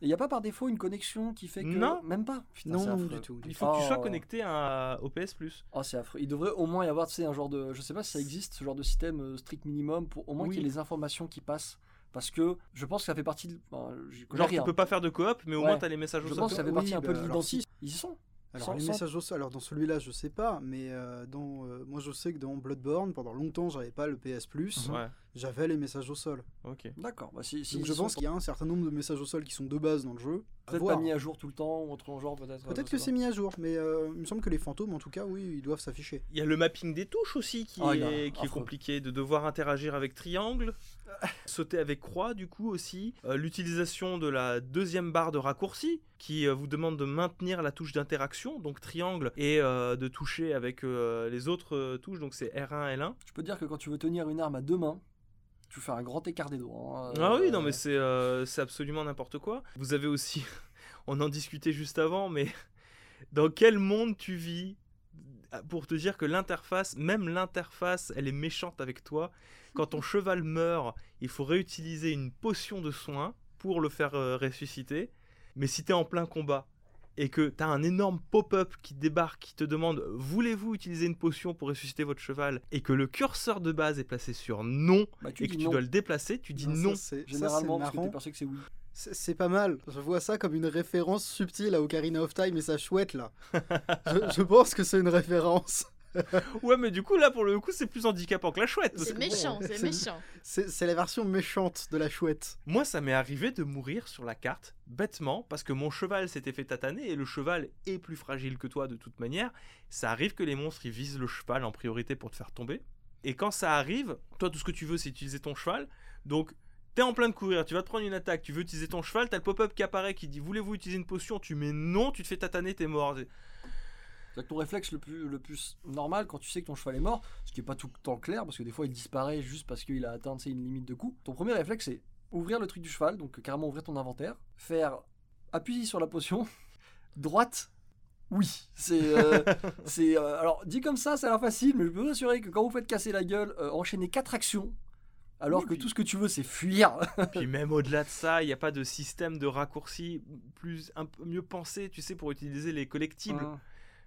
Il n'y a pas par défaut une connexion qui fait que. Non. Même pas? Putain, non, c'est affreux. du tout. il faut que tu sois Oh. connecté à- au PS Plus. Oh, c'est affreux. Il devrait au moins y avoir, tu sais, un genre de. Je sais pas si ça existe, ce genre de système euh, strict minimum pour au moins Oui. qu'il y ait les informations qui passent. Parce que je pense que ça fait partie de. Enfin, Genre, rien. tu peux pas faire de coop, mais au Ouais. moins t'as les messages au Je sol. pense que ça fait Oui, partie un peu bah, de alors l'identité. si. Ils y sont. Alors Sans- les sans- messages au sol, alors dans celui-là je sais pas, mais euh, dans, euh, moi je sais que dans Bloodborne pendant longtemps j'avais pas le PS Plus, Ouais, j'avais les messages au sol. ok. D'accord. Bah, si, si Donc ils je pense qu'il y a un certain nombre de messages au sol qui sont de base dans le jeu. Peut-être pas mis à jour tout le temps ou autre genre peut-être. Peut-être je que c'est mis à jour, mais euh, il me semble que les fantômes en tout cas oui ils doivent s'afficher. Il y a le mapping des touches aussi qui, Oh, il y a- est, qui est affreux. compliqué, de devoir interagir avec triangle, sauter avec croix du coup aussi, Euh, l'utilisation de la deuxième barre de raccourci qui euh, vous demande de maintenir la touche d'interaction, donc triangle, et euh, de toucher avec euh, les autres euh, touches, donc c'est R1, L1. pas. Je peux dire que quand tu veux tenir une arme à deux mains, tu fais un grand écart des doigts. hein. Ah oui, Euh, non mais c'est euh, c'est absolument n'importe quoi. Vous avez aussi, on en discutait juste avant, mais dans quel monde tu vis? Pour te dire que l'interface, même l'interface, elle est méchante avec toi. Quand ton cheval meurt, il faut réutiliser une potion de soin pour le faire euh, ressusciter. Mais si tu es en plein combat et que tu as un énorme pop-up qui débarque, qui te demande voulez-vous utiliser une potion pour ressusciter votre cheval? Et que le curseur de base est placé sur non Bah, tu et que tu dois le déplacer, tu dis non. ça, Généralement parce que persuadé c'est oui. C'est c'est pas mal. Je vois ça comme une référence subtile à Ocarina of Time et sa chouette là. je, je pense que c'est une référence. Ouais, mais du coup, là, pour le coup, c'est plus handicapant que la chouette. C'est méchant, bon, c'est méchant. C'est c'est la version méchante de la chouette. Moi, ça m'est arrivé de mourir sur la carte, bêtement, parce que mon cheval s'était fait tataner, et le cheval est plus fragile que toi de toute manière. Ça arrive que les monstres, ils visent le cheval en priorité pour te faire tomber. Et quand ça arrive, toi, tout ce que tu veux, c'est utiliser ton cheval. Donc, t'es en plein de courir, tu vas te prendre une attaque, tu veux utiliser ton cheval, t'as le pop-up qui apparaît qui dit Voulez-vous utiliser une potion? Tu mets non, tu te fais tataner, t'es mort. Ton réflexe le plus, le plus normal quand tu sais que ton cheval est mort, ce qui est pas tout le temps clair parce que des fois il disparaît juste parce qu'il a atteint une limite de coup. Ton premier réflexe c'est ouvrir le truc du cheval, donc carrément ouvrir ton inventaire, faire appuyer sur la potion, droite, oui. C'est. euh, euh, alors dit comme ça, ça a l'air facile, mais je peux vous assurer que quand vous faites casser la gueule, euh, enchaîner quatre actions Alors Oui, que puis- tout ce que tu veux, c'est fuir. Puis même au-delà de ça, il n'y a pas de système de raccourci plus un peu mieux pensé, tu sais, pour utiliser les collectibles. Hein.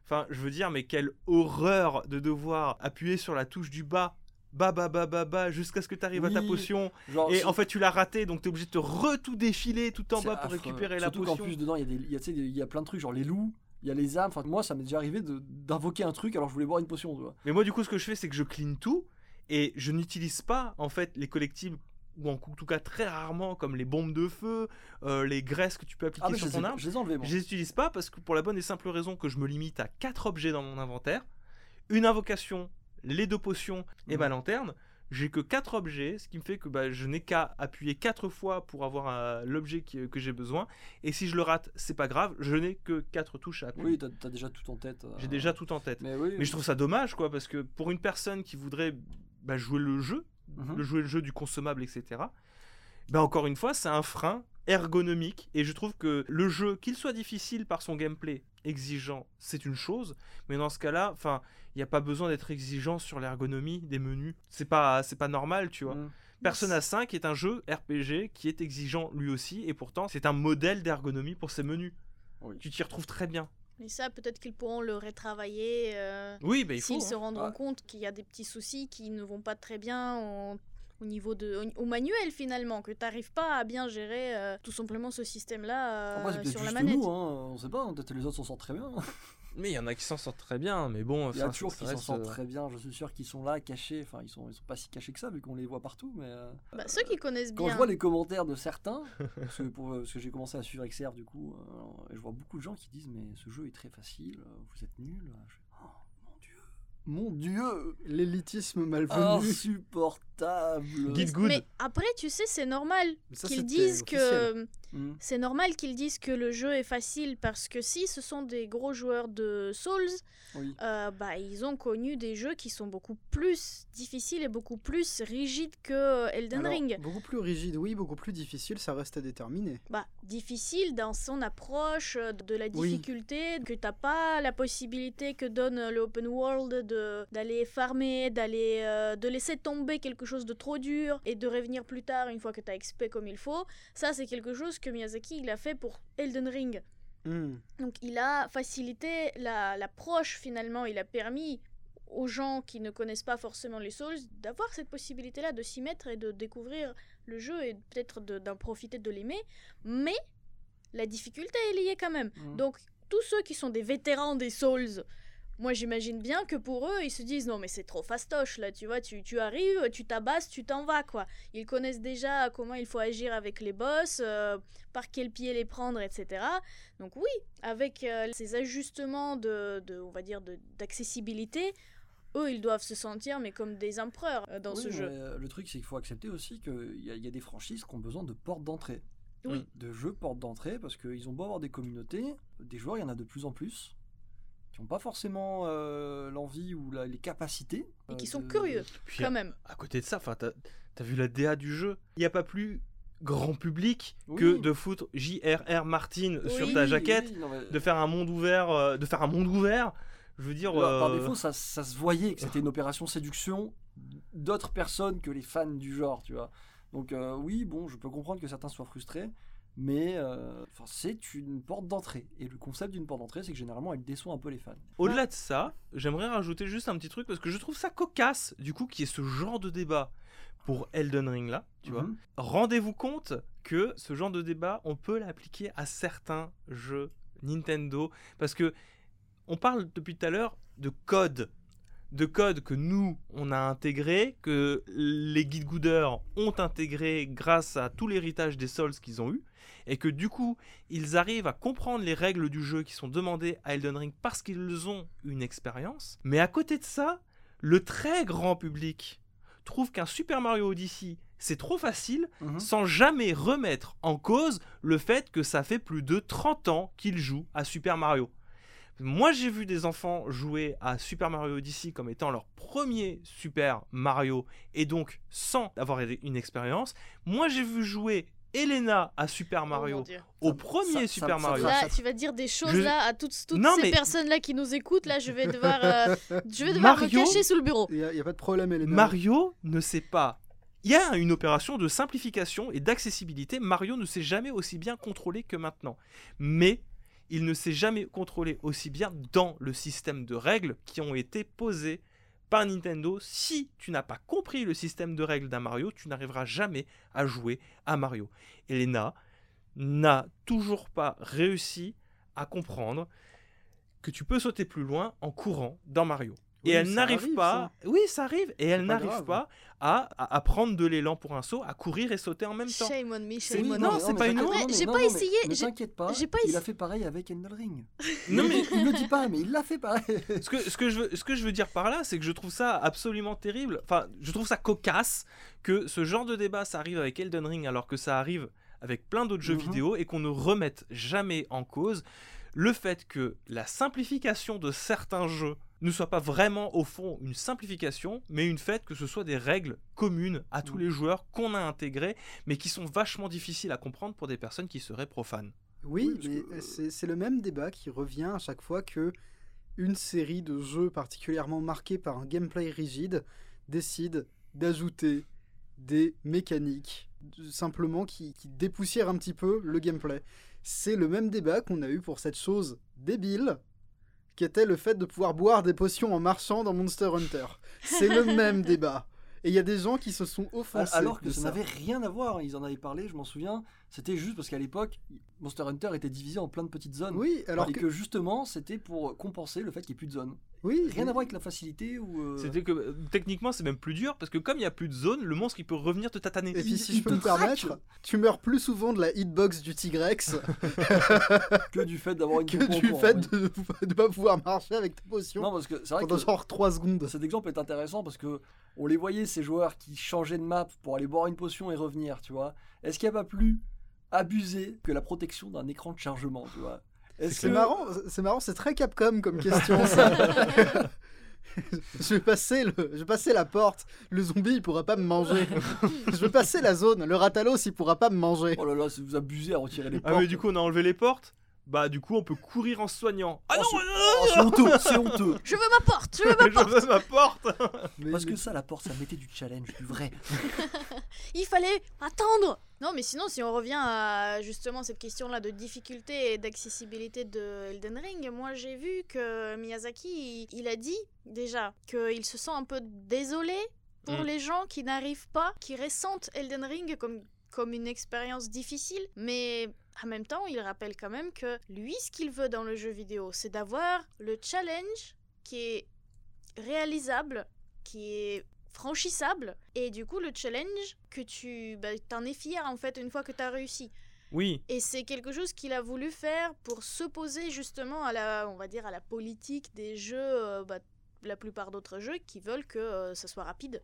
Enfin, je veux dire, mais quelle horreur de devoir appuyer sur la touche du bas, bas, bas, bas, bas, bas, jusqu'à ce que tu arrives à ta potion. Genre, Et en fait, tu l'as raté, donc tu es obligé de te re-tout défiler tout en bas pour récupérer la Surtout qu'en potion. plus, dedans, il y, a des- y, a, y a plein de trucs, genre les loups, il y a les âmes. Enfin, moi, ça m'est déjà arrivé d'invoquer un truc alors je voulais boire une potion, tu vois. Mais moi, du coup, ce que je fais, c'est que je clean tout et je n'utilise pas, en fait, les collectibles ou en tout cas très rarement, comme les bombes de feu, euh, les graisses que tu peux appliquer Ah, sur ton arme. je les moi. Je les utilise pas parce que pour la bonne et simple raison que je me limite à 4 objets dans mon inventaire, une invocation, les deux potions et ma Mhm. lanterne. J'ai que 4 objets, ce qui me fait que bah, je n'ai qu'à appuyer 4 fois pour avoir euh, l'objet que j'ai besoin. Et si je le rate, c'est pas grave, je n'ai que 4 touches à appuyer. Oui, t'as as déjà tout en tête. euh. J'ai déjà tout en tête. Mais oui. Mais je trouve ça dommage, quoi, parce que pour une personne qui voudrait bah, jouer le jeu, Mhm. le jouer le jeu du consommable, etc. Bah encore une fois, c'est un frein ergonomique et je trouve que le jeu, qu'il soit difficile par son gameplay, exigeant, c'est une chose, mais dans ce cas-là, enfin, il n'y a pas besoin d'être exigeant sur l'ergonomie des menus. C'est pas, c'est pas normal, tu vois. Mhm. Persona 5 est un jeu RPG qui est exigeant lui aussi et pourtant c'est un modèle d'ergonomie pour ses menus. Oui. Tu t'y retrouves très bien. Mais ça, peut-être qu'ils pourront le retravailler euh, Oui, bah il faut. s'ils se hein. rendront Ah. compte qu'il y a des petits soucis qui ne vont pas très bien en- au niveau de au, au manuel finalement, que tu n'arrives pas à bien gérer euh, tout simplement ce système-là Après, c'est euh, sur la manette. nous, hein, on sait pas, peut-être les autres s'en sortent très bien. Mais il y en a qui s'en sortent très bien, mais bon, Il y a toujours qui s'en sortent euh, très bien, je suis sûr qu'ils sont là, cachés, enfin ils sont, ils sont pas si cachés que ça vu qu'on les voit partout, mais... euh, Bah, ceux qui connaissent Quand bien. je vois les commentaires de certains, parce que, j'ai commencé à suivre XR du coup, euh, et je vois beaucoup de gens qui disent mais ce jeu est très facile, euh, vous êtes nuls. Je oh mon dieu, mon dieu, L'élitisme malvenu. insupportable. Guide good. Mais après, tu sais, c'est normal qu'ils disent officiel. que Hmm. c'est normal qu'ils disent que le jeu est facile parce que si ce sont des gros joueurs de Souls, Oui. euh, bah ils ont connu des jeux qui sont beaucoup plus difficiles et beaucoup plus rigides que Elden Alors, Ring. Beaucoup plus rigide, oui, beaucoup plus difficile, ça reste à déterminer. Bah difficile dans son approche euh, de la Oui. difficulté, que t'as pas la possibilité que donne le open world d'aller farmer, d'aller euh, de laisser tomber quelque chose de trop dur et de revenir plus tard une fois que t'as XP comme il faut. Ça c'est quelque chose que Miyazaki il a fait pour Elden Ring. Hmm. Donc il a facilité la- l'approche finalement, il a permis aux gens qui ne connaissent pas forcément les Souls d'avoir cette possibilité-là de s'y mettre et de découvrir le jeu et peut-être de- d'en profiter, de l'aimer. Mais la difficulté est quand même. Hmm. Donc tous ceux qui sont des vétérans des Souls, moi j'imagine bien que pour eux ils se disent non mais c'est trop fastoche là, tu vois, tu, tu arrives, tu tabasses, tu t'en vas quoi. Ils connaissent déjà comment il faut agir avec les boss, euh, par quel pied les prendre, etc. Donc oui, avec euh, ces ajustements de, de, on va dire, d'accessibilité, eux, ils doivent se sentir mais comme des empereurs euh, dans Oui, ce jeu. le truc c'est qu'il faut accepter aussi qu'il y, y a des franchises qui ont besoin de portes d'entrée. Oui. De jeux portes d'entrée parce qu'ils ont beau avoir des communautés, des joueurs il y en a de plus en plus qui n'ont pas forcément euh, l'envie ou la- les capacités. Et qui euh, sont de- curieux, Puis, quand même. à côté de ça, enfin, t'as as vu la DA du jeu Il n'y a pas plus grand public Oui. que de foutre J.R.R. Martin sur ta jaquette, oui, non, mais- de faire un monde ouvert, euh, de faire un monde ouvert. Je veux dire, Par- Par défaut, ça, ça se voyait que c'était une opération séduction d'autres personnes que les fans du genre, tu vois. Donc euh, oui, bon, je peux comprendre que certains soient frustrés, mais euh, c'est une porte d'entrée. Et le concept d'une porte d'entrée, c'est que généralement, elle déçoit un peu les fans. Au-delà de ça, j'aimerais rajouter juste un petit truc parce que je trouve ça cocasse, du coup, qu'il y ait ce genre de débat pour Elden Ring là, tu vois. Mhm. Rendez-vous compte que ce genre de débat, on peut l'appliquer à certains jeux Nintendo parce que on parle depuis tout à l'heure de code de code que nous on a intégré que les guide gooders ont intégré grâce à tout l'héritage des Souls qu'ils ont eu et que du coup ils arrivent à comprendre les règles du jeu qui sont demandées à Elden Ring parce qu'ils ont une expérience mais à côté de ça le très grand public trouve qu'un Super Mario Odyssey c'est trop facile Mhm. sans jamais remettre en cause le fait que ça fait plus de 30 ans qu'ils jouent à Super Mario. Moi, j'ai vu des enfants jouer à Super Mario Odyssey comme étant leur premier Super Mario et donc sans avoir une expérience. Moi, j'ai vu jouer Elena à Super Oh Mario au premier ça- Super ça- Mario. Là, tu vas dire des choses Je- là à toutes, toutes Non, ces mais- personnes-là qui nous écoutent. Là, je vais devoir, euh, je vais devoir Mario- me cacher sous le bureau. Il n'y a pas de problème, Elena. Mario ne sait pas Il y a une opération de simplification et d'accessibilité. Mario ne s'est jamais aussi bien contrôlé que maintenant. Mais il ne s'est jamais contrôlé aussi bien dans le système de règles qui ont été posées par Nintendo. Si tu n'as pas compris le système de règles d'un Mario, tu n'arriveras jamais à jouer à Mario. Elena n'a toujours pas réussi à comprendre que tu peux sauter plus loin en courant dans Mario. Oui, et elle n'arrive arrive, pas. Oui, ça arrive. Et elle pas n'arrive grave. pas à, à, à prendre de l'élan pour un saut, à courir et sauter en même temps. Shame on me, shame on non, c'est pas une J'ai pas essayé, Ne t'inquiète pas, j'ai pas il a fait pareil avec Elden Ring. Non, Il- mais- il le dit pas, mais il l'a fait pareil. ce que, ce, que je veux, ce que je veux dire par là, c'est que je trouve ça absolument terrible. Enfin, je trouve ça cocasse que ce genre de débat, ça arrive avec Elden Ring alors que ça arrive avec plein d'autres jeux Mhm. vidéo et qu'on ne remette jamais en cause le fait que la simplification de certains jeux ne soit pas vraiment au fond une simplification, mais une fait que ce soit des règles communes à tous Mhm. les joueurs qu'on a intégrées, mais qui sont vachement difficiles à comprendre pour des personnes qui seraient profanes. Oui, mais que, euh, c'est le même débat qui revient à chaque fois que une série de jeux particulièrement marqués par un gameplay rigide décide d'ajouter des mécaniques simplement qui, qui dépoussièrent un petit peu le gameplay. C'est le même débat qu'on a eu pour cette chose débile qui était le fait de pouvoir boire des potions en marchant dans Monster Hunter. C'est le même débat. Et il y a des gens qui se sont offensés. Alors que ça. n'avait rien à voir, ils en avaient parlé, je m'en souviens. C'était juste parce qu'à l'époque, Monster Hunter était divisé en plein de petites zones. Oui, alors et que... que, justement, c'était pour compenser le fait qu'il n'y ait plus de zones. Oui, Rien oui. à voir avec la facilité ou. euh, C'était que euh, techniquement c'est même plus dur parce que comme il n'y a plus de zone, le monstre il peut revenir te tataner. Et puis si il je peux me traque. permettre, tu meurs plus souvent de la hitbox du Tigrex que du fait d'avoir une que du courant, fait oui. de ne pas pouvoir marcher avec tes potions Non, parce que c'est vrai pendant que genre 3 secondes. cet exemple est intéressant parce que on les voyait ces joueurs qui changeaient de map pour aller boire une potion et revenir, tu vois. Est-ce qu'il n'y a pas plus abusé que la protection d'un écran de chargement, tu vois C'est que- marrant, c'est marrant, c'est très Capcom comme question ça. je vais passer le, je vais passer la porte, le zombie il pourra pas me manger. je vais passer la zone, le ratalos il pourra pas me manger. Oh là là, c'est vous abusez à retirer les Ah portes. mais du coup on a enlevé les portes. Bah du coup on peut courir en se soignant. Ah Oh, non, c'est- Oh, honteux, c'est honteux. Je veux ma porte, je veux ma porte. je veux ma porte. Mais- Parce mais- que ça, la porte, ça mettait du challenge, du vrai. Il fallait attendre. Non, mais sinon, si on revient à justement cette question-là de difficulté et d'accessibilité de Elden Ring, moi j'ai vu que Miyazaki, il, il a dit déjà qu'il se sent un peu désolé pour Mm. les gens qui n'arrivent pas, qui ressentent Elden Ring comme, comme une expérience difficile, mais en même temps, il rappelle quand même que lui, ce qu'il veut dans le jeu vidéo, c'est d'avoir le challenge qui est réalisable, qui est franchissable, et du coup le challenge que tu bah, t'en es fier en fait une fois que tu as réussi. Oui, Et c'est quelque chose qu'il a voulu faire pour s'opposer justement à la, on va dire, à la politique des jeux, euh, bah, la plupart d'autres jeux qui veulent que euh, ça soit rapide,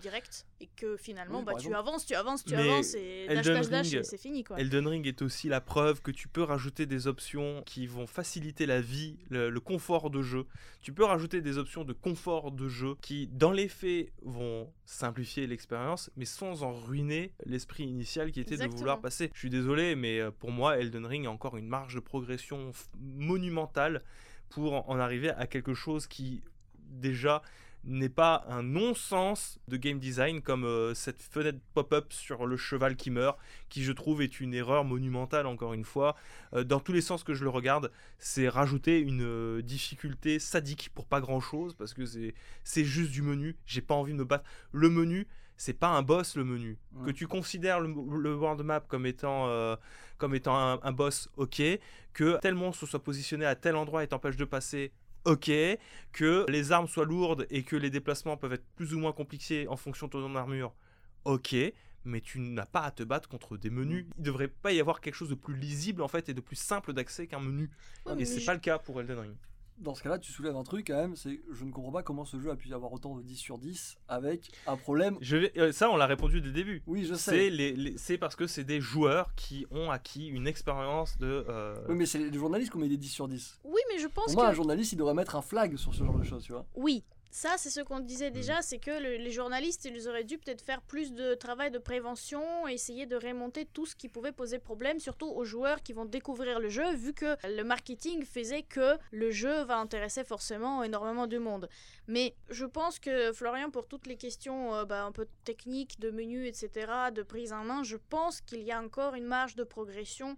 direct, et que finalement Oui, bah, tu avances, tu avances, tu Mais avances, et dash, dash, dash, c'est fini quoi. Elden Ring est aussi la preuve que tu peux rajouter des options qui vont faciliter la vie, le, le confort de jeu. Tu peux rajouter des options de confort de jeu qui, dans les faits, vont simplifier l'expérience, mais sans en ruiner l'esprit initial qui était de vouloir passer. Je suis désolé, mais euh, pour moi, Elden Ring a encore une marge de progression monumentale pour en arriver à quelque chose qui, déjà, n'est pas un non-sens de game design comme euh, cette fenêtre pop-up sur le cheval qui meurt, qui je trouve est une erreur monumentale encore une fois. Euh, dans tous les sens que je le regarde, c'est rajouter une euh, difficulté sadique pour pas grand-chose parce que c'est juste du menu. J'ai pas envie de me battre. Le menu, c'est pas un boss le menu. Ouais. Que tu considères le, le world map comme étant euh, comme étant un, un boss, ok. Que tel monstre soit positionné à tel endroit et t'empêche de passer, ok. Que les armes soient lourdes et que les déplacements peuvent être plus ou moins compliqués en fonction de ton armure, ok. Mais tu n'as pas à te battre contre des menus. Mm. Il devrait pas y avoir quelque chose de plus lisible en fait et de plus simple d'accès qu'un menu. Ouais, Et c'est je- pas le cas pour Elden Ring. Dans ce cas-là, tu soulèves un truc quand même, c'est je ne comprends pas comment ce jeu a pu avoir autant de 10 sur 10 avec un problème. Je vais- euh, ça, on l'a répondu dès le début. Oui, je sais. C'est les- les- c'est parce que c'est des joueurs qui ont acquis une expérience de. euh, Oui, mais c'est les journalistes qui ont mis des 10 sur 10. Oui, mais je pense Pour moi, que un journaliste, il devrait mettre un flag sur ce genre de choses, tu vois. Oui, Ça, c'est ce qu'on disait déjà, c'est que le- les journalistes, ils auraient dû peut-être faire plus de travail de prévention, essayer de remonter tout ce qui pouvait poser problème, surtout aux joueurs qui vont découvrir le jeu, vu que le marketing faisait que le jeu va intéresser forcément énormément de monde. Mais je pense que Florian, pour toutes les questions euh, bah, un peu techniques, de menu, etc., de prise en main, je pense qu'il y a encore une marge de progression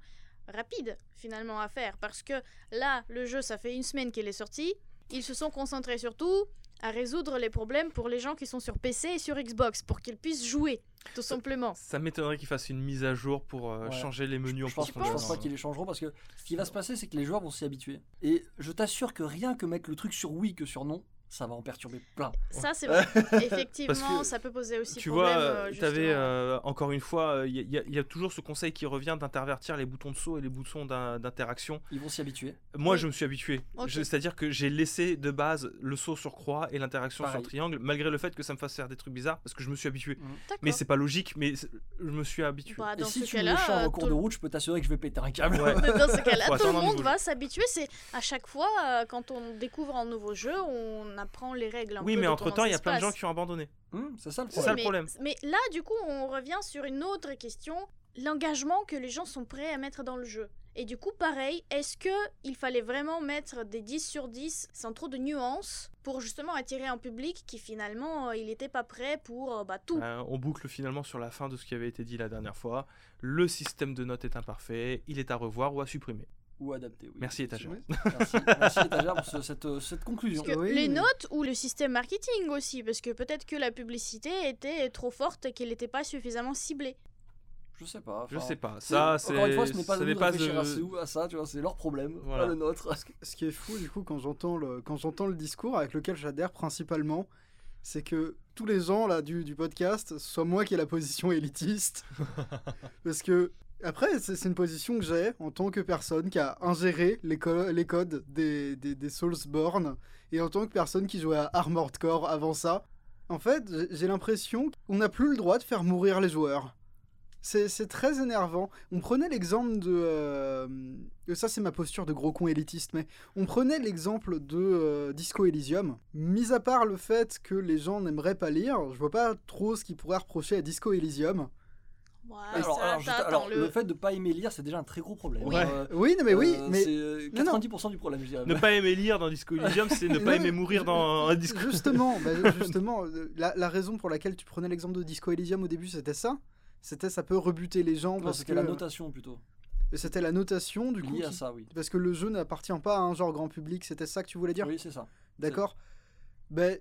rapide finalement à faire, parce que là, le jeu, ça fait une semaine qu'il est sorti, ils se sont concentrés surtout à résoudre les problèmes pour les gens qui sont sur PC et sur Xbox, pour qu'ils puissent jouer, tout simplement. Ça m'étonnerait qu'ils fassent une mise à jour pour euh, Ouais. changer les menus en Je pense, je profondeur. pense pas qu'ils les changeront parce que ce qui va se passer, c'est que les joueurs vont s'y habituer. Et je t'assure que rien que mettre le truc sur oui que sur non, ça va en perturber plein. Ça, c'est vrai. Effectivement, ça peut poser aussi Tu problème. vois, euh, tu avais justement. encore une fois, il y, a- y a toujours ce conseil qui revient d'intervertir les boutons de saut et les boutons d'in- d'interaction. Ils vont s'y habituer. Moi, Oui. je me suis habitué. C'est-à-dire que j'ai laissé de base le saut sur croix et l'interaction sur triangle, malgré le fait que ça me fasse faire des trucs bizarres, parce que je me suis habitué. D'accord. Mais c'est pas logique, mais je me suis habitué. Bah, Et si tu me euh, en cours de route, je peux t'assurer que je vais péter un câble. Ouais. dans ce cas-là, tout le monde va s'habituer. C'est à chaque fois, euh, quand on découvre un nouveau jeu, on apprend les règles. Un Oui, peu mais de entre comment temps, ça il y a plein de gens qui ont abandonné. Hum, c'est ça le problème. ça le mais, problème. Mais là, du coup, on revient sur une autre question l'engagement que les gens sont prêts à mettre dans le jeu. Et du coup, pareil, est-ce que il fallait vraiment mettre des 10 sur 10 sans trop de nuances pour justement attirer un public qui finalement, euh, il n'était pas prêt pour euh, bah, tout? Euh, on boucle finalement sur la fin de ce qui avait été dit la dernière fois. Le système de notes est imparfait, il est à revoir ou à supprimer. Ou adapté, oui. Merci, étagère. Oui. Merci, merci étagère pour ce- cette, euh, cette conclusion. Oui, les notes ou le système marketing aussi, parce que peut-être que la publicité était trop forte et qu'elle n'était pas suffisamment ciblée. Je sais pas. Je sais pas. Ça, c'est. Encore une fois, ce n'est pas ça de pas de- à, ce- à ça, tu vois, c'est leur problème, Voilà. pas le nôtre. Ce qui est fou, du coup, quand j'entends le, quand j'entends le discours avec lequel j'adhère principalement, c'est que tous les gens là du, du podcast, soit moi qui ai la position élitiste. Parce que, après, c'est une position que j'ai en tant que personne qui a ingéré les, co- les codes des, Soulsborne et en tant que personne qui jouait à Armored Core avant ça. En fait, j'ai- l'impression qu'on n'a plus le droit de faire mourir les joueurs. C'est c'est très énervant. On prenait l'exemple de... euh, ça, c'est ma posture de gros con élitiste, mais on prenait l'exemple de euh, Disco Elysium. Mis à part le fait que les gens n'aimeraient pas lire, je vois pas trop ce qu'ils pourraient reprocher à Disco Elysium. Ouais, Alors, ça, le... fait de pas aimer lire, c'est déjà un très gros problème. Oui. Euh, Oui, non, mais oui, euh, mais C'est euh, Non, non. 90% du problème, je dirais. Ne pas aimer lire dans Disco Elysium, c'est ne pas Non, aimer mourir dans un disco. Justement, bah, justement euh, la, la raison pour laquelle tu prenais l'exemple de Disco Elysium au début, c'était ça? C'était ça peut rebuter les gens Non, parce c'était que la notation plutôt. c'était la notation du coup Liée à qui- ça, oui. parce que le jeu n'appartient pas à un genre grand public. C'était ça que tu voulais dire? Oui, c'est ça. D'accord. Ben,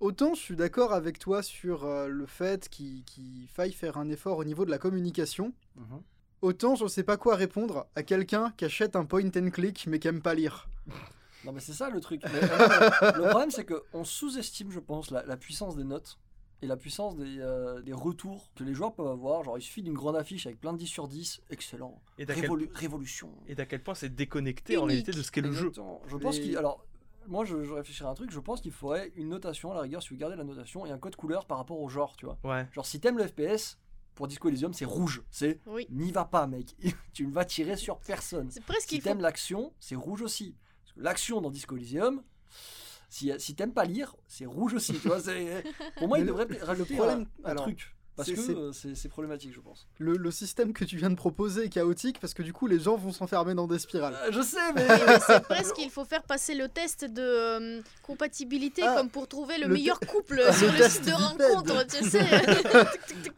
autant je suis d'accord avec toi sur euh, le fait qu'il faille faire un effort au niveau de la communication, Mhm. autant je sais pas quoi répondre à quelqu'un qui achète un point and click mais qui aime pas lire. Non, mais c'est ça le truc. Mais, euh, le problème, c'est qu'on sous-estime, je pense, la, la puissance des notes et la puissance des, euh, des retours que les joueurs peuvent avoir. Genre, il suffit d'une grande affiche avec plein de 10 sur 10, excellent. Et d'à quel, Révolu- Révolution. et d'à quel point c'est déconnecté en réalité de ce qu'est le jeu. Je pense qu'il. Alors, moi, je, je réfléchirais à un truc. Je pense qu'il faudrait une notation, à la rigueur, si vous gardez la notation, et un code couleur par rapport au genre, tu vois. Ouais. Genre, si t'aimes le FPS, pour Disco Elysium, c'est rouge. C'est Oui. n'y va pas, mec. tu ne vas tirer sur personne. C'est presque Si faut. t'aimes l'action, c'est rouge aussi. Parce que l'action dans Disco Elysium, si, si t'aimes pas lire, c'est rouge aussi. Tu vois, c'est- pour moi, Mais il le- devrait rajouter problème- un, un alors, truc. Parce que c'est- problématique, je pense. Le, le système que tu viens de proposer est chaotique parce que du coup les gens vont s'enfermer dans des spirales. Euh, je sais, mais. C'est presque qu'il faut faire passer le test de euh, compatibilité Ah, comme pour trouver le, le meilleur couple le sur le site de rencontre, tu sais.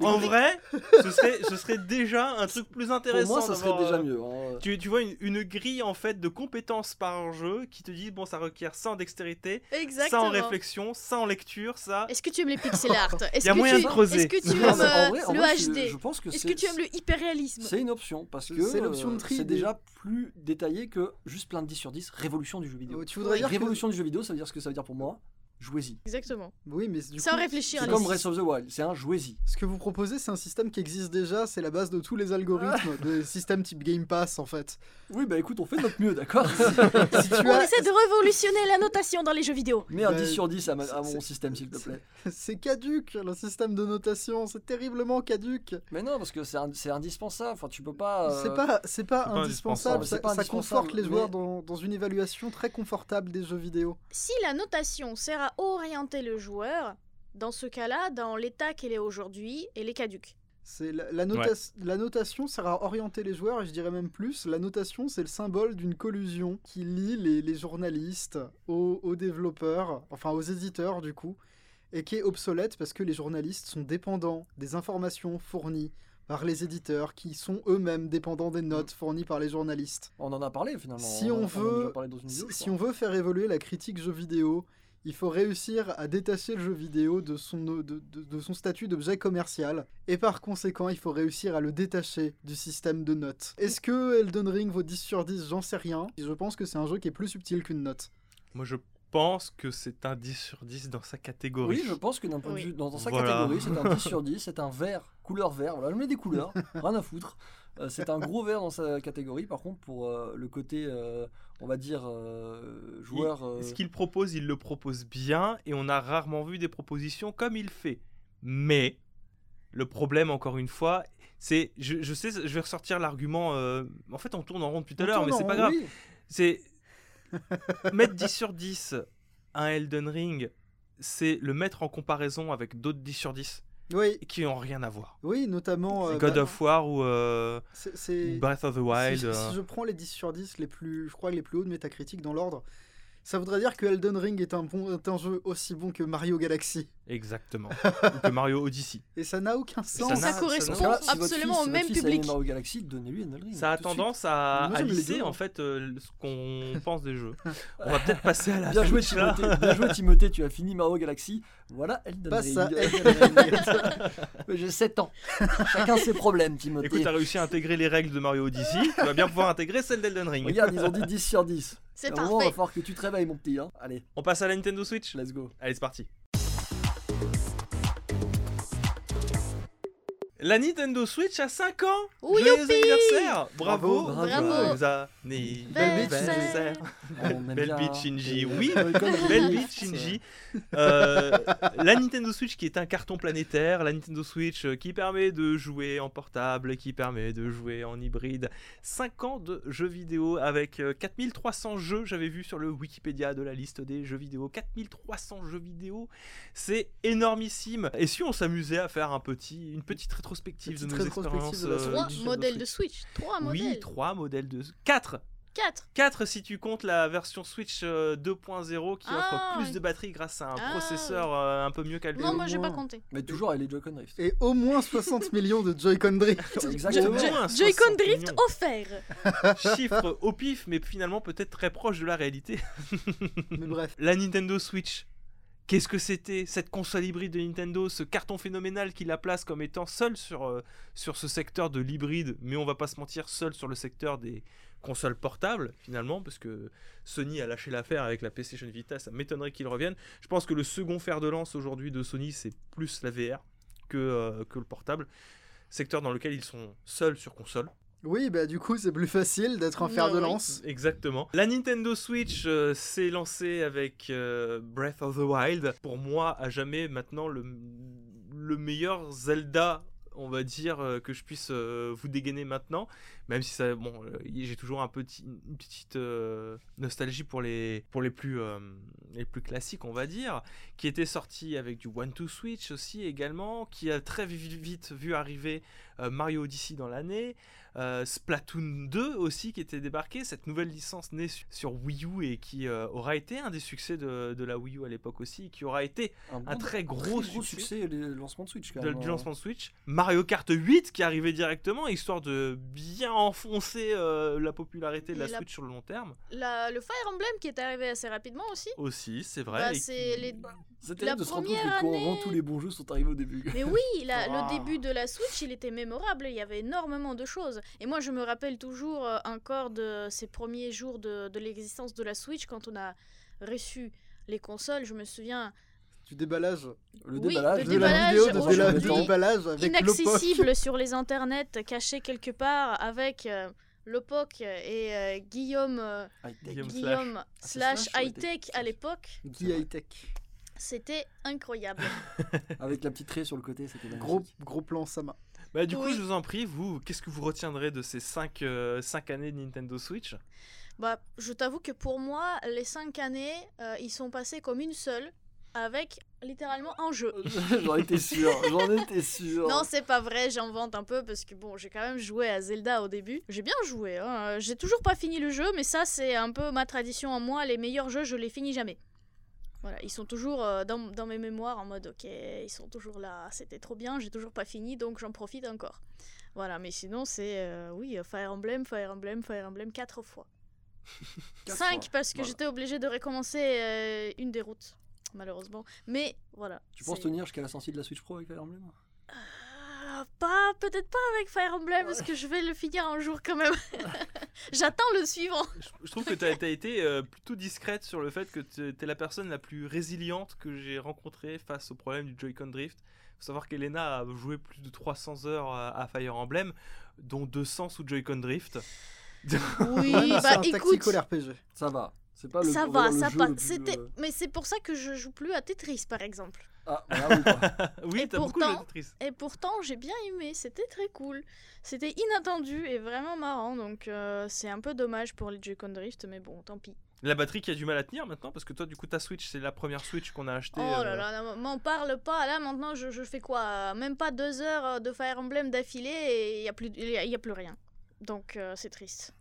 En vrai, ce serait, ce serait déjà un truc plus Pour intéressant. moi, ça serait déjà euh, mieux. hein. Tu, tu vois une, une grille en fait de compétences par jeu qui te dit bon ça requiert ça en dextérité, ça Exactement. en réflexion, ça en lecture, ça. Est-ce que tu aimes les pixel art? Est-ce Y a que moyen tu- de creuser. Est-ce que tu Euh, vrai- le vrai, HD Je pense que Est-ce c'est- que tu aimes le hyperréalisme? C'est une option parce que C'est l'option euh, c'est déjà plus détaillé que juste plein de 10 sur 10 révolution du jeu vidéo. Tu voudrais Oui. dire que- Révolution du jeu vidéo, ça veut dire ce que ça veut dire pour moi. Jouez-y. Exactement. Oui, mais du Sans coup, réfléchir. C'est comme Breath of the Wild, c'est un jouez-y. Ce que vous proposez, c'est un système qui existe déjà, c'est la base de tous les algorithmes des systèmes type Game Pass en fait. Oui, bah écoute, on fait de notre mieux, d'accord Si tu On as- essaie de révolutionner la notation dans les jeux vidéo. Mets un Bah, 10 sur 10 à, ma- à c'est- mon système, s'il te plaît. C'est caduque le système de notation, c'est terriblement caduque. Mais non, parce que c'est indispensable. Enfin, tu peux pas. euh, C'est pas, c'est pas pas indispensable, ça, c'est pas ça conforte les joueurs mais- dans, dans une évaluation très confortable des jeux vidéo. Si la notation sert à va orienter le joueur, dans ce cas-là, dans l'état qu'il est aujourd'hui, et les caduques. C'est la, la nota- la notation sert à orienter les joueurs et je dirais même plus, la notation c'est le symbole d'une collusion qui lie les, les journalistes aux, aux développeurs, enfin aux éditeurs du coup, et qui est obsolète parce que les journalistes sont dépendants des informations fournies par les éditeurs qui sont eux-mêmes dépendants des notes fournies par les journalistes. On en a parlé finalement. Si en on a- en a veut- déjà parlé dans une vidéo, Si, je si crois. on veut faire évoluer la critique jeu vidéo, il faut réussir à détacher le jeu vidéo de son, de, de- de son statut d'objet commercial. Et par conséquent, il faut réussir à le détacher du système de notes. Est-ce que Elden Ring vaut 10 sur 10 J'en sais rien. Je pense que c'est un jeu qui est plus subtil qu'une note. Moi, je pense que c'est un 10 sur 10 dans sa catégorie. Oui, je pense que d'un point Oui. de vue, dans, dans sa Voilà. catégorie, c'est un 10 sur 10, c'est un vert, couleur vert. Voilà, je mets des couleurs, rien à foutre. Euh, c'est un gros vert dans sa catégorie. Par contre, pour euh, le côté, euh, on va dire, euh, joueur. Il- euh, Ce qu'il propose, il le propose bien et on a rarement vu des propositions comme il fait. Mais le problème, encore une fois, c'est, je, je sais, je vais ressortir l'argument. euh, en fait, on tourne en rond depuis tout à l'heure, mais c'est pas grave. oui, C'est mettre 10 sur 10 à un Elden Ring, c'est le mettre en comparaison avec d'autres 10 sur 10 Oui, qui n'ont rien à voir. oui, notamment. euh, God bah, of War ou euh, Breath of the Si Wild. je, si euh, je prends les 10 sur 10, les plus, je crois les plus hauts de métacritique dans l'ordre, ça voudrait dire que Elden Ring est un, bon, est un jeu aussi bon que Mario Galaxy. Exactement. ou que Mario Odyssey. Et ça n'a aucun ça sens. n'a- Ça correspond si absolument fils- au même public. Mario Galaxy, donnez-lui Elden Ring. Ça a suite. tendance à, Moi, à lisser deux, en hein. fait euh, ce qu'on pense des jeux. On va peut-être passer à la Bien joué. Timothée. Bien joué, Timothée. Tu as fini Mario Galaxy. Voilà Elden Passe Ring. Elden J'ai 7 ans. Chacun ses problèmes, Timothée. Écoute, t'as réussi à intégrer les règles de Mario Odyssey. tu vas bien pouvoir intégrer celle d'Elden Ring. Regarde, ils ont dit 10 sur 10. C'est moment, il va parfait. falloir que tu te réveilles, mon petit. Hein. Allez, On passe à la Nintendo Switch let's go. Allez, c'est parti. La Nintendo Switch a 5 ans Oui, Joyeux youpi anniversaire Bravo Bravo. Bravo. Anniversaire. On aime Belle bien bitch, Shinji, oui. Belle Shinji Euh, La Nintendo Switch qui est un carton planétaire, la Nintendo Switch euh, qui permet de jouer en portable, qui permet de jouer en hybride. 5 ans de jeux vidéo avec euh, 4300 jeux, j'avais vu sur le Wikipédia de la liste des jeux vidéo. 4300 jeux vidéo, c'est énormissime. Et si on s'amusait à faire un petit, une petite rétrospective de nos expériences de la euh, Switch. Trois modèles de Switch. Trois Oui, modèles. 3 modèles de... 4 Quatre. 4 si tu comptes la version Switch euh, 2.0 qui Ah, offre plus oui. de batterie grâce à un Ah, processeur euh, un peu mieux calculé. Non, moi j'ai pas compté. Mais toujours avec les Joy-Con Drift. Et au moins 60 millions de Joy-Con Drift. Exactement. Jo- Jo- Joy-Con 60 Drift millions. offert. Chiffre au pif, mais finalement peut-être très proche de la réalité. Mais bref. La Nintendo Switch. Qu'est-ce que c'était cette console hybride de Nintendo, ce carton phénoménal qui la place comme étant seul sur, euh, sur ce secteur de l'hybride, mais on va pas se mentir, seul sur le secteur des consoles portables finalement, parce que Sony a lâché l'affaire avec la PlayStation Vita, ça m'étonnerait qu'ils reviennent. Je pense que le second fer de lance aujourd'hui de Sony, c'est plus la VR que, euh, que le portable, secteur dans lequel ils sont seuls sur console. Oui, bah du coup, c'est plus facile d'être un fer de oui. lance. Exactement. La Nintendo Switch euh, s'est lancée avec euh, Breath of the Wild. Pour moi, à jamais maintenant le, le meilleur Zelda, on va dire, euh, que je puisse euh, vous dégainer maintenant. Même si ça, bon, euh, j'ai toujours un petit, une petite euh, nostalgie pour les, pour les plus, euh, les plus classiques, on va dire, qui était sorti avec du One to Switch aussi également, qui a très vi- vite vu arriver euh, Mario Odyssey dans l'année. Euh, Splatoon 2 aussi qui était débarqué, cette nouvelle licence née su- sur Wii U et qui euh, aura été un des succès de, de la Wii U à l'époque aussi, qui aura été un bon- très gros succès. succès, le lancement de Switch quand de- même. du hein. lancement de Switch. Mario Kart 8 qui arrivait directement, histoire de bien enfoncer euh, la popularité de la Switch sur le long terme. La- le Fire Emblem qui est arrivé assez rapidement aussi. Aussi, c'est vrai. Bah, et c'est qui- les... C'est La terrible de se rendre compte première que année- tous les bons jeux sont arrivés au début. Mais oui, la- Ah. le début de la Switch, il était mémorable. Il y avait énormément de choses. Et moi, je me rappelle toujours euh, encore de ces premiers jours de, de l'existence de la Switch quand on a reçu les consoles. Je me souviens, Du déballage. Le Oui, déballage, le de déballage, la vidéo de, déballage avec inaccessible sur les internets, caché quelque part avec euh, Lopoc et euh, Guillaume, euh, High-tech. Guillaume Guillaume slash slash high tech high-tech à l'époque. Guy High Tech. C'était incroyable. Avec la petite raie sur le côté, c'était magnifique. Gros, gros plan Sama. Bah, du coup, je vous en prie, vous, qu'est-ce que vous retiendrez de ces 5 années de Nintendo Switch? Bah, je t'avoue que pour moi, les cinq années, euh, ils sont passés comme une seule. avec littéralement un jeu. J'en étais sûr, j'en étais sûr. Non, c'est pas vrai, j'invente un peu parce que bon, j'ai quand même joué à Zelda au début. J'ai bien joué, hein. j'ai toujours pas fini le jeu, mais ça, c'est un peu ma tradition en moi. Les meilleurs jeux, je les finis jamais. Voilà, ils sont toujours euh, dans, dans mes mémoires en mode ok, ils sont toujours là, c'était trop bien, j'ai toujours pas fini donc j'en profite encore. Voilà, mais sinon c'est euh, oui, Fire Emblem, Fire Emblem, Fire Emblem quatre fois. Quatre 5 fois. parce que Voilà. j'étais obligée de recommencer euh, une des routes, malheureusement. Mais voilà. Tu penses tenir jusqu'à la sortie de la Switch Pro avec Fire Emblem? Ah, pas, peut-être pas avec Fire Emblem parce que je vais le finir un jour quand même. J'attends le suivant. Je, je trouve que tu as, été euh, plutôt discrète sur le fait que tu es la personne la plus résiliente que j'ai rencontrée face au problème du Joy-Con Drift. faut savoir qu'Elena a joué plus de 300 heures à, à Fire Emblem, dont 200 sous Joy-Con Drift. Oui, Ouais, mais c'est bah un écoute, tactical RPG. Ça va. C'est pas le ça va, le ça C'était, euh, mais c'est pour ça que je joue plus à Tetris par exemple. Ah, oui, Et t'as beaucoup. Et pourtant, j'ai bien aimé. C'était très cool. C'était inattendu et vraiment marrant. Donc euh, c'est un peu dommage pour les Joy-Con Drift, mais bon, tant pis. La batterie qui a du mal à tenir maintenant, parce que toi, du coup, ta Switch, c'est la première Switch qu'on a achetée. Oh là euh, là, non, m'en parle pas. Là maintenant, je, je fais quoi? Même pas deux heures de Fire Emblem d'affilée et il y a plus, a- y a plus rien. Donc euh, c'est triste.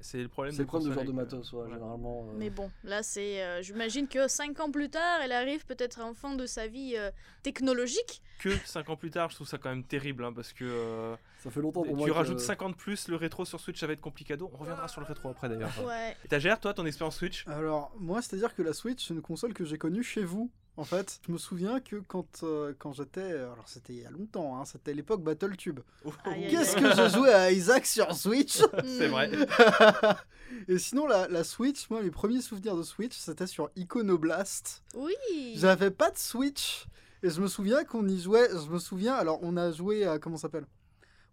C'est le problème C'est le problème de ce genre de matos, ouais, ouais. généralement. euh, Mais bon, là c'est, euh, j'imagine que cinq ans plus tard, elle arrive peut-être en fin de sa vie euh, technologique. Que 5 ans plus tard, je trouve ça quand même terrible, hein, parce que euh, Ça fait longtemps pour moi tu que- rajoutes 50 plus, le rétro sur Switch, ça va être complicado. On reviendra sur le rétro après d'ailleurs. Ouais. T'as géré, toi, ton expérience Switch? Alors, moi, c'est-à-dire que la Switch, c'est une console que j'ai connue chez vous. En fait, je me souviens que quand, euh, quand j'étais. Alors, c'était il y a longtemps, hein, c'était l'époque BattleTube. Qu'est-ce que j'ai joué à Isaac sur Switch? C'est vrai. Et sinon, la, la Switch, moi, mes premiers souvenirs de Switch, c'était sur Iconoblast. Oui. J'avais pas de Switch. Et je me souviens qu'on y jouait. Je me souviens, alors, on a joué à. Comment ça s'appelle?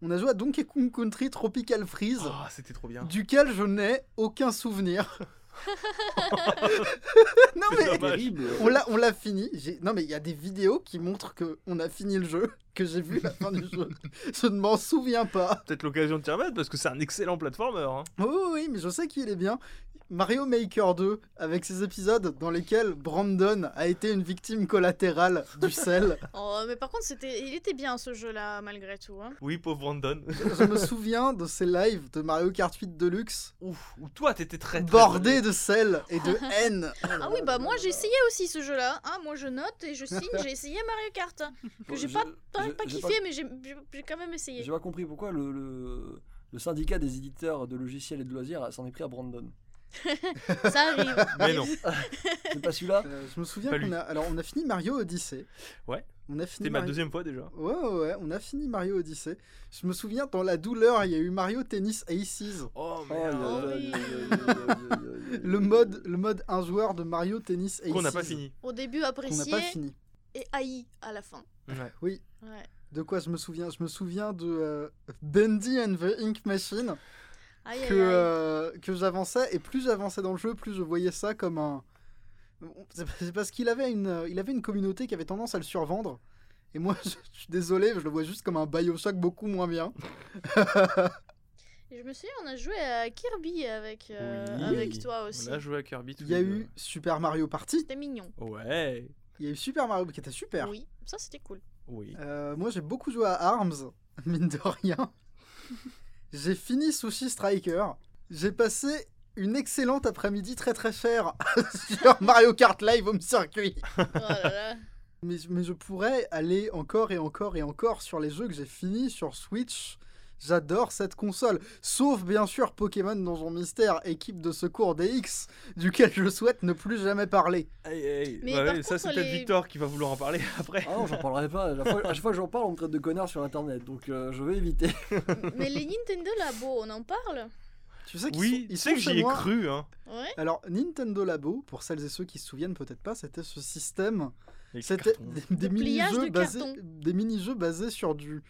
On a joué à Donkey Kong Country Tropical Freeze, Oh, c'était trop bien. duquel je n'ai aucun souvenir. non, mais. Terrible. On l'a, on l'a fini. Non, mais il y a des vidéos qui montrent que on a fini le jeu, que j'ai vu la fin du jeu. Je ne m'en souviens pas. Peut-être l'occasion de t'y remettre, parce que c'est un excellent platformer. hein. Oui, oui, oui, mais je sais qu'il est bien. Mario Maker 2, avec ses épisodes dans lesquels Brandon a été une victime collatérale du sel. Oh, mais par contre, c'était, il était bien ce jeu-là malgré tout. Hein. Oui, pauvre Brandon. Je me souviens de ces lives de Mario Kart 8 Deluxe, Ouf, ou toi, t'étais très, très bordés de sel et de haine. Ah oui, bah moi j'ai essayé aussi ce jeu-là. Hein, moi je note et je signe, j'ai essayé Mario Kart. hein, Que j'ai Je- pas, pas, pas kiffé, mais j'ai, j'ai- j'ai quand même essayé. J'ai pas compris pourquoi le, le, le syndicat des éditeurs de logiciels et de loisirs s'en est pris à Brandon. Ça arrive. Mais non, C'est pas celui-là Euh, je me souviens Pas qu'on lui. a, alors on a fini Mario Odyssey. Ouais. On a fini c'était ma deuxième fois déjà. Ouais, ouais, ouais, on a fini Mario Odyssey. Je me souviens, dans la douleur, il y a eu Mario Tennis Aces. Oh, Oh, merde. oui. aïe. Le mode, le mode un joueur de Mario Tennis Aces. Qu'on n'a pas fini. Au début Qu'on n'a apprécié pas fini. et haï à la fin. Ouais. Ouais. De quoi je me souviens Je me souviens de euh, Bendy and the Ink Machine Aïe, que, aïe, aïe. euh, que j'avançais et plus j'avançais dans le jeu, plus je voyais ça comme un. C'est parce qu'il avait une, il avait une communauté qui avait tendance à le survendre. Et moi, je, je suis désolé, je le vois juste comme un Bioshock beaucoup moins bien. Et je me souviens, on a joué à Kirby avec, euh, Oui. avec toi aussi. On a joué à Kirby tous Il y a deux. eu Super Mario Party. C'était mignon. Ouais. Il y a eu Super Mario qui était super. Oui, ça c'était cool. Oui. Euh, moi, j'ai beaucoup joué à Arms, mine de rien. j'ai fini Sushi Striker. J'ai passé une excellente après-midi très très chère sur Mario Kart Live Home Circuit. Oh là là. Mais, mais je pourrais aller encore et encore et encore sur les jeux que j'ai finis sur Switch. J'adore cette console. Sauf bien sûr Pokémon Donjon Mystère, équipe de secours DX, duquel je souhaite ne plus jamais parler. Hey, hey. Mais ouais, ça, c'est peut-être les- Victor qui va vouloir en parler après. Ah non, j'en parlerai pas. À chaque fois, à chaque fois que j'en parle, on me traite de connard sur internet. Donc euh, je vais éviter. Mais les Nintendo Labo, on en parle Tu sais qu'ils Oui, sont, ils que j'y ai cru, hein. Ouais. Alors, Nintendo Labo, pour celles et ceux qui se souviennent peut-être pas, c'était ce système. C'était cartons. des, des De pliage mini-jeux de basés, carton. des mini-jeux basés sur du,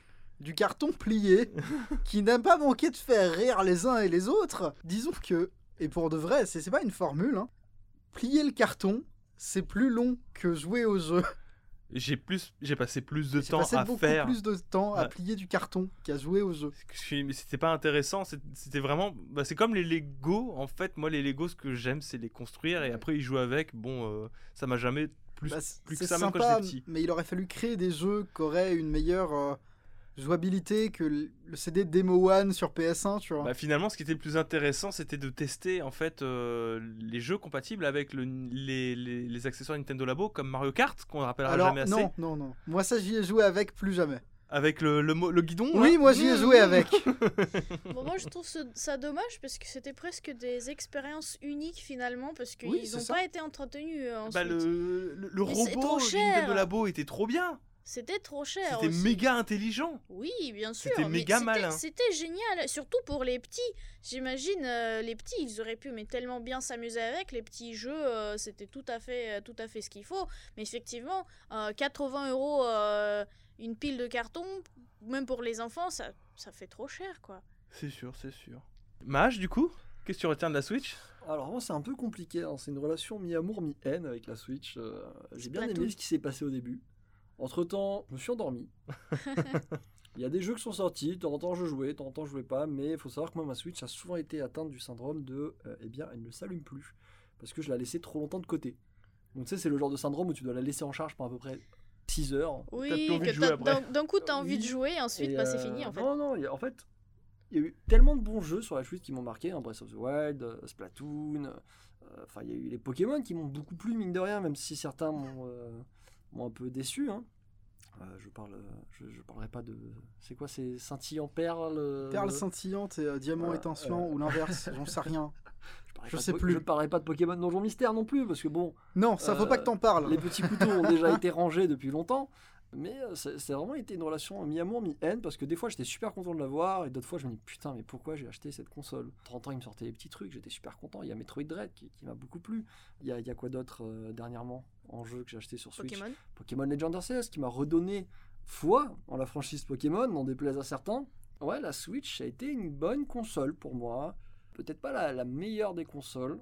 du carton plié, qui n'a pas manqué de faire rire les uns et les autres. Disons que, et pour de vrai, c'est c'est pas une formule, hein, plier le carton, c'est plus long que jouer au jeu. J'ai plus, j'ai passé plus de temps passé à beaucoup faire. plus de temps à plier du carton qu'à jouer au jeu. Mais c'était pas intéressant. C'était vraiment. Bah, c'est comme les Lego. En fait, moi, les Lego, ce que j'aime, c'est les construire et après y jouer avec. Bon, euh, ça m'a jamais plus, Bah, plus que ça même quand sympa, j'étais petit. mais il aurait fallu créer des jeux qui auraient une meilleure euh, jouabilité que le CD Demo One sur PS1, tu vois. Bah, finalement, ce qui était le plus intéressant, c'était de tester en fait euh, les jeux compatibles avec le, les, les- les accessoires Nintendo Labo comme Mario Kart, qu'on ne rappellera Alors, jamais assez, non, non, non. Moi, ça, j'y ai joué avec plus jamais. avec le, le, guidon. Oui, moi, j'y ai joué avec. Bon, moi je trouve ce- ça dommage parce que c'était presque des expériences uniques finalement parce qu'ils Oui, n'ont pas été entretenus euh, ensuite. Bah, le, robot. Nintendo Labo était trop bien. C'était trop cher. C'était méga intelligent. Oui, bien sûr. C'était méga malin. C'était génial, surtout pour les petits. J'imagine euh, les petits, ils auraient pu mais tellement bien s'amuser avec les petits jeux. euh, c'était tout à fait, euh, tout à fait ce qu'il faut. Mais effectivement, euh, 80 euros euh, une pile de carton, même pour les enfants, ça, ça fait trop cher, quoi. C'est sûr, c'est sûr. Mage, du coup, qu'est-ce que tu retiens de la Switch? Alors moi c'est un peu compliqué, hein. c'est une relation mi-amour mi-haine avec la Switch. euh, J'ai bien aimé ce qui s'est passé au début. Entre temps, je me suis endormi. Il y a des jeux qui sont sortis, de temps en temps je jouais, de temps en temps je jouais pas, mais il faut savoir que moi ma Switch a souvent été atteinte du syndrome de euh, eh bien elle ne s'allume plus parce que je l'ai laissée trop longtemps de côté. Donc tu sais c'est le genre de syndrome où tu dois la laisser en charge pendant à peu près 6 heures. Oui, d'un coup t'as envie de jouer, et ensuite Et, bah, c'est euh, fini en fait. Non, non, il y a- en fait, il y a eu tellement de bons jeux sur la Switch qui m'ont marqué, hein, Breath of the Wild, euh, Splatoon, euh, enfin il y a eu les Pokémon qui m'ont beaucoup plu, mine de rien, même si certains m'ont euh, m'ont un peu déçu. hein. Euh, je parle, je, je parlerai pas de. C'est quoi, c'est scintillant perle euh, Perle scintillante et euh, diamant euh, étincelant ou l'inverse, j'en sais rien. je je sais plus. Je parlerai pas de Pokémon Donjon Mystère non plus, parce que bon, Non, ça faut Euh, pas que t'en parles. les petits couteaux ont déjà été rangés depuis longtemps. Mais euh, c'est vraiment été une relation mi-amour, mi-haine, parce que des fois j'étais super content de l'avoir, et d'autres fois je me dis putain, mais pourquoi j'ai acheté cette console? 30 ans, il me sortait des petits trucs, j'étais super content. Il y a Metroid Dread qui, qui m'a beaucoup plu. Il y a, il y a quoi d'autre euh, dernièrement? En jeu que j'ai acheté sur Switch Pokémon. Pokémon Legend Arceus qui m'a redonné foi en la franchise Pokémon, n'en déplaise à certains. Ouais, la Switch a été une bonne console pour moi. Peut-être pas la, la meilleure des consoles,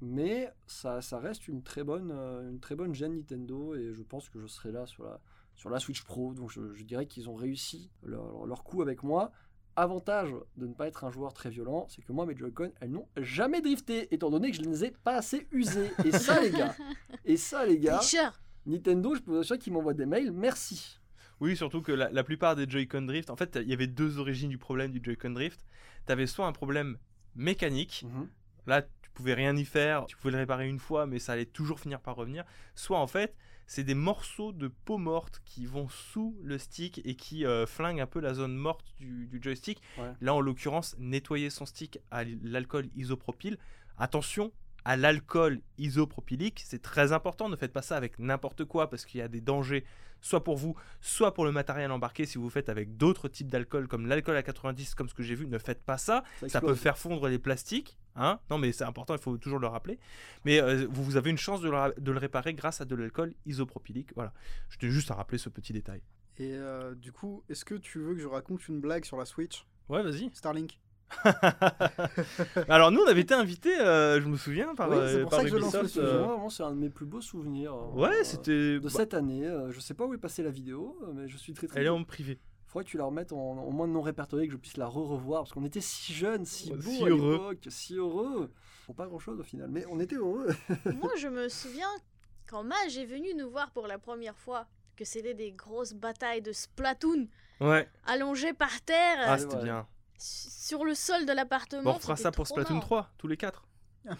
mais ça, ça reste une très bonne, euh, une très bonne gêne Nintendo et je pense que je serai là sur la, sur la Switch Pro. Donc je, je dirais qu'ils ont réussi leur, leur coup avec moi. Avantage de ne pas être un joueur très violent, c'est que moi mes Joy-Con elles n'ont jamais drifté étant donné que je ne les ai pas assez usés. Et ça les gars, et ça les gars. Nintendo, je peux vous assurer qu'ils m'envoient des mails, merci. Oui, surtout que la, la plupart des Joy-Con Drift, en fait, il y avait deux origines du problème du Joy-Con Drift. Tu avais soit un problème mécanique, là tu pouvais rien y faire, tu pouvais le réparer une fois, mais ça allait toujours finir par revenir. Soit en fait, c'est des morceaux de peau morte qui vont sous le stick et qui euh, flinguent un peu la zone morte du, du joystick. Ouais. Là, en l'occurrence, nettoyer son stick à l'alcool isopropyl. Attention à l'alcool isopropylique, c'est très important. Ne faites pas ça avec n'importe quoi parce qu'il y a des dangers, soit pour vous, soit pour le matériel embarqué. Si vous faites avec d'autres types d'alcool, comme l'alcool à 90, comme ce que j'ai vu, ne faites pas ça ça peut faire fondre les plastiques. Hein non, mais c'est important, il faut toujours le rappeler. Mais euh, vous, vous avez une chance de le, ra- de le réparer grâce à de l'alcool isopropylique. Voilà. Je tenais juste à rappeler ce petit détail. Et euh, du coup, est-ce que tu veux que je raconte une blague sur la Switch? Ouais, vas-y. Starlink Alors, nous, on avait été invités, euh, je me souviens, par, Oui, c'est euh, pour par ça que je lance le sujet. euh, c'est un de mes plus beaux souvenirs. euh, Ouais, c'était. De bah, cette année, Euh, je sais pas où est passée la vidéo, mais je suis très très. Elle est en privé. Faudrait que tu la remettes en, en moins de non répertorié, que je puisse la re-revoir, parce qu'on était si jeunes, si beaux si à heureux. l'époque, si heureux. Pour pas grand chose au final, mais on était heureux. Moi, je me souviens quand Mage est venu nous voir pour la première fois que c'était des grosses batailles de Splatoon Ouais. allongées par terre Ah, c'était ouais. bien. Sur le sol de l'appartement. Bon, on fera ça pour Splatoon marrant. 3, tous les quatre.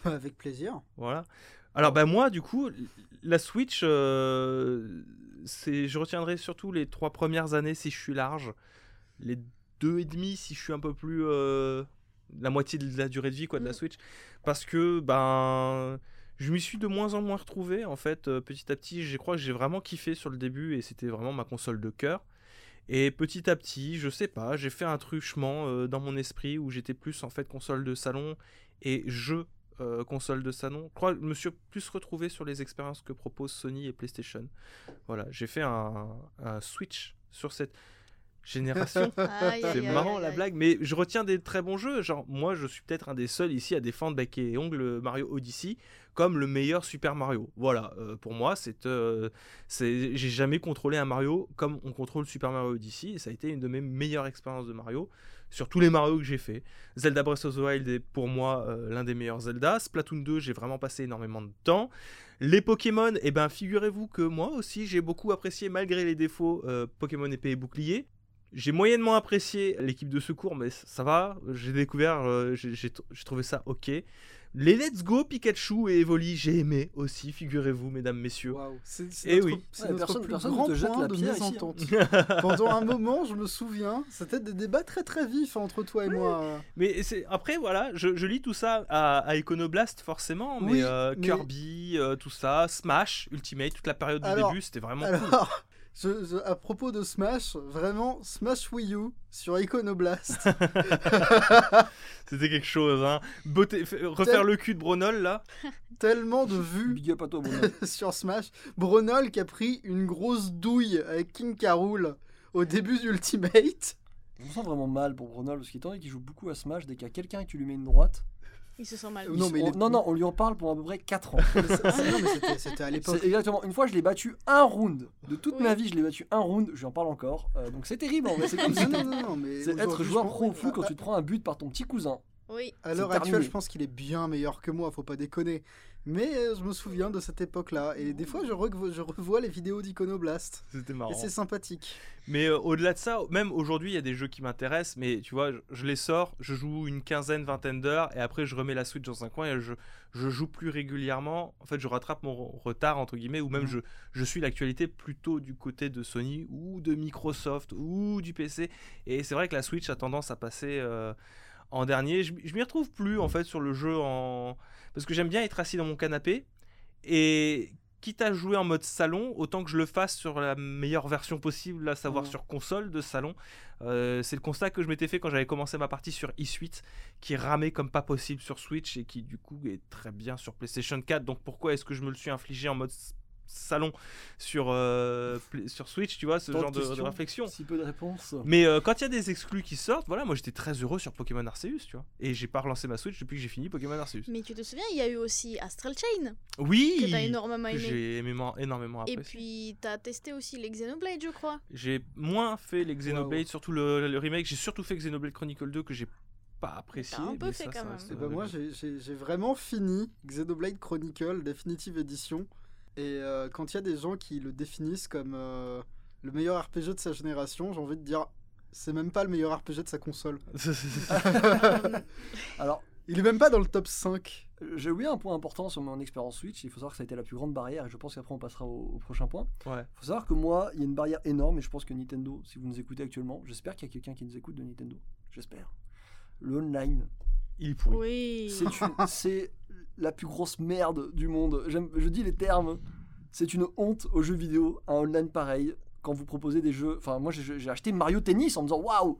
Avec plaisir. Voilà. Alors bah moi du coup la Switch euh, c'est je retiendrai surtout les trois premières années si je suis large, les deux et demi si je suis un peu plus euh, la moitié de la durée de vie quoi de la Mm. Switch parce que ben je m'y suis de moins en moins retrouvé en fait euh, petit à petit je crois que j'ai vraiment kiffé sur le début et c'était vraiment ma console de cœur et petit à petit je sais pas j'ai fait un truchement euh, dans mon esprit où j'étais plus en fait console de salon et jeu euh, console de salon. Je crois je me suis plus retrouvé sur les expériences que proposent Sony et PlayStation. Voilà, j'ai fait un, un switch sur cette génération. C'est marrant la blague, mais je retiens des très bons jeux. Genre, moi, je suis peut-être un des seuls ici à défendre bec et ongle Mario Odyssey comme le meilleur Super Mario. Voilà, euh, pour moi, c'est, euh, c'est, j'ai jamais contrôlé un Mario comme on contrôle Super Mario Odyssey, et ça a été une de mes meilleures expériences de Mario. sur tous les Mario que j'ai fait. Zelda Breath of the Wild est pour moi euh, l'un des meilleurs Zelda. Splatoon 2, j'ai vraiment passé énormément de temps. Les Pokémon, eh ben figurez-vous que moi aussi j'ai beaucoup apprécié malgré les défauts euh, Pokémon épée et bouclier. J'ai moyennement apprécié l'équipe de secours, mais ça va. J'ai découvert, euh, j'ai j'ai tr- j'ai trouvé ça ok. Les Let's Go Pikachu et Evoli, j'ai aimé aussi, figurez-vous, mesdames, messieurs. Waouh, c'est Eh oui. c'est Ouais, notre personne- plus personne ne grand te jette point la de pierre ici, hein. mésentente. Pendant un moment, je me souviens, c'était des débats très très vifs entre toi et moi. Mais c'est après voilà, je, je lis tout ça à, à Iconoblast forcément, mais, Oui, euh, mais- Kirby, euh, tout ça, Smash, Ultimate, toute la période du Alors- début, c'était vraiment cool. Alors, je- je- à propos de Smash, vraiment, Smash Wii U sur Iconoblast. C'était quelque chose, hein. Beauté- refaire Tel- le cul de Bronol là. tellement de vues Big up à toi, Bruno. sur Smash. Bronol qui a pris une grosse douille avec King Carol au début d'Ultimate. Je me sens vraiment mal pour Brunel parce qu'étant donné qu'il joue beaucoup à Smash, dès qu'il y a quelqu'un tu lui mets une droite, Il se sent mal. Non, mais on, est- non, non, on lui en parle pour à peu près 4 ans. C'était- à l'époque. Exactement. Une fois, je l'ai battu un round. De toute Oui. ma vie, je l'ai battu un round. Je lui en parle encore. Euh, donc c'est terrible. en vrai, C'est comme ça. Non, non, non, non, mais C'est être joueur pro foot quand tu te prends un but par ton petit cousin. Oui. À l'heure actuelle, je pense qu'il est bien meilleur que moi, faut pas déconner. Mais euh, je me souviens de cette époque-là, et des fois je, revo- je revois les vidéos d'Iconoblast, C'était et marrant. c'est sympathique. Mais euh, au-delà de ça, même aujourd'hui, il y a des jeux qui m'intéressent, mais tu vois, je, je les sors, je joue une quinzaine, vingtaine d'heures, et après je remets la Switch dans un coin et je, je joue plus régulièrement. En fait, je rattrape mon retard, entre guillemets, ou même Mhm. je, je suis l'actualité plutôt du côté de Sony, ou de Microsoft, ou du PC. Et c'est vrai que la Switch a tendance à passer euh, en dernier. Je, je m'y retrouve plus, en fait, sur le jeu en... Parce que j'aime bien être assis dans mon canapé, et quitte à jouer en mode salon, autant que je le fasse sur la meilleure version possible, à savoir Mhm. sur console de salon. Euh, c'est le constat que je m'étais fait quand j'avais commencé ma partie sur eSuite, qui ramait comme pas possible sur Switch et qui du coup est très bien sur PlayStation 4. Donc pourquoi est-ce que je me le suis infligé en mode salon sur, euh, sur Switch, tu vois, ce Tant genre de, réflexion. Si peu de réponses. Mais euh, quand il y a des exclus qui sortent, voilà, moi j'étais très heureux sur Pokémon Arceus, tu vois. Et j'ai pas relancé ma Switch depuis que j'ai fini Pokémon Arceus. Mais tu te souviens, il y a eu aussi Astral Chain, Oui que t'as énormément aimé. j'ai énormément, énormément Et apprécié. puis, t'as testé aussi les Xenoblade, je crois. J'ai moins fait les Xenoblade, surtout le, le remake. J'ai surtout fait Xenoblade Chronicle 2 que j'ai pas apprécié. Un peu mais fait ça, quand ça même. Et euh, bah moi j'ai vraiment fini Xenoblade Chronicle Definitive Edition, et euh, quand il y a des gens qui le définissent comme euh, le meilleur RPG de sa génération, j'ai envie de dire, c'est même pas le meilleur RPG de sa console. Alors, Il est même pas dans le top 5. j'ai oublié un point important sur mon expérience Switch. Il faut savoir que ça a été la plus grande barrière et je pense qu'après on passera au, au prochain point. ouais. Il faut savoir que moi, il y a une barrière énorme et je pense que Nintendo, si vous nous écoutez actuellement, j'espère qu'il y a quelqu'un qui nous écoute de Nintendo. J'espère. Le online, Il est pourri. Oui. c'est la plus grosse merde du monde. Je dis les termes. C'est une honte aux jeux vidéo, un online pareil. Quand vous proposez des jeux. Enfin, moi j'ai acheté Mario Tennis en me disant waouh,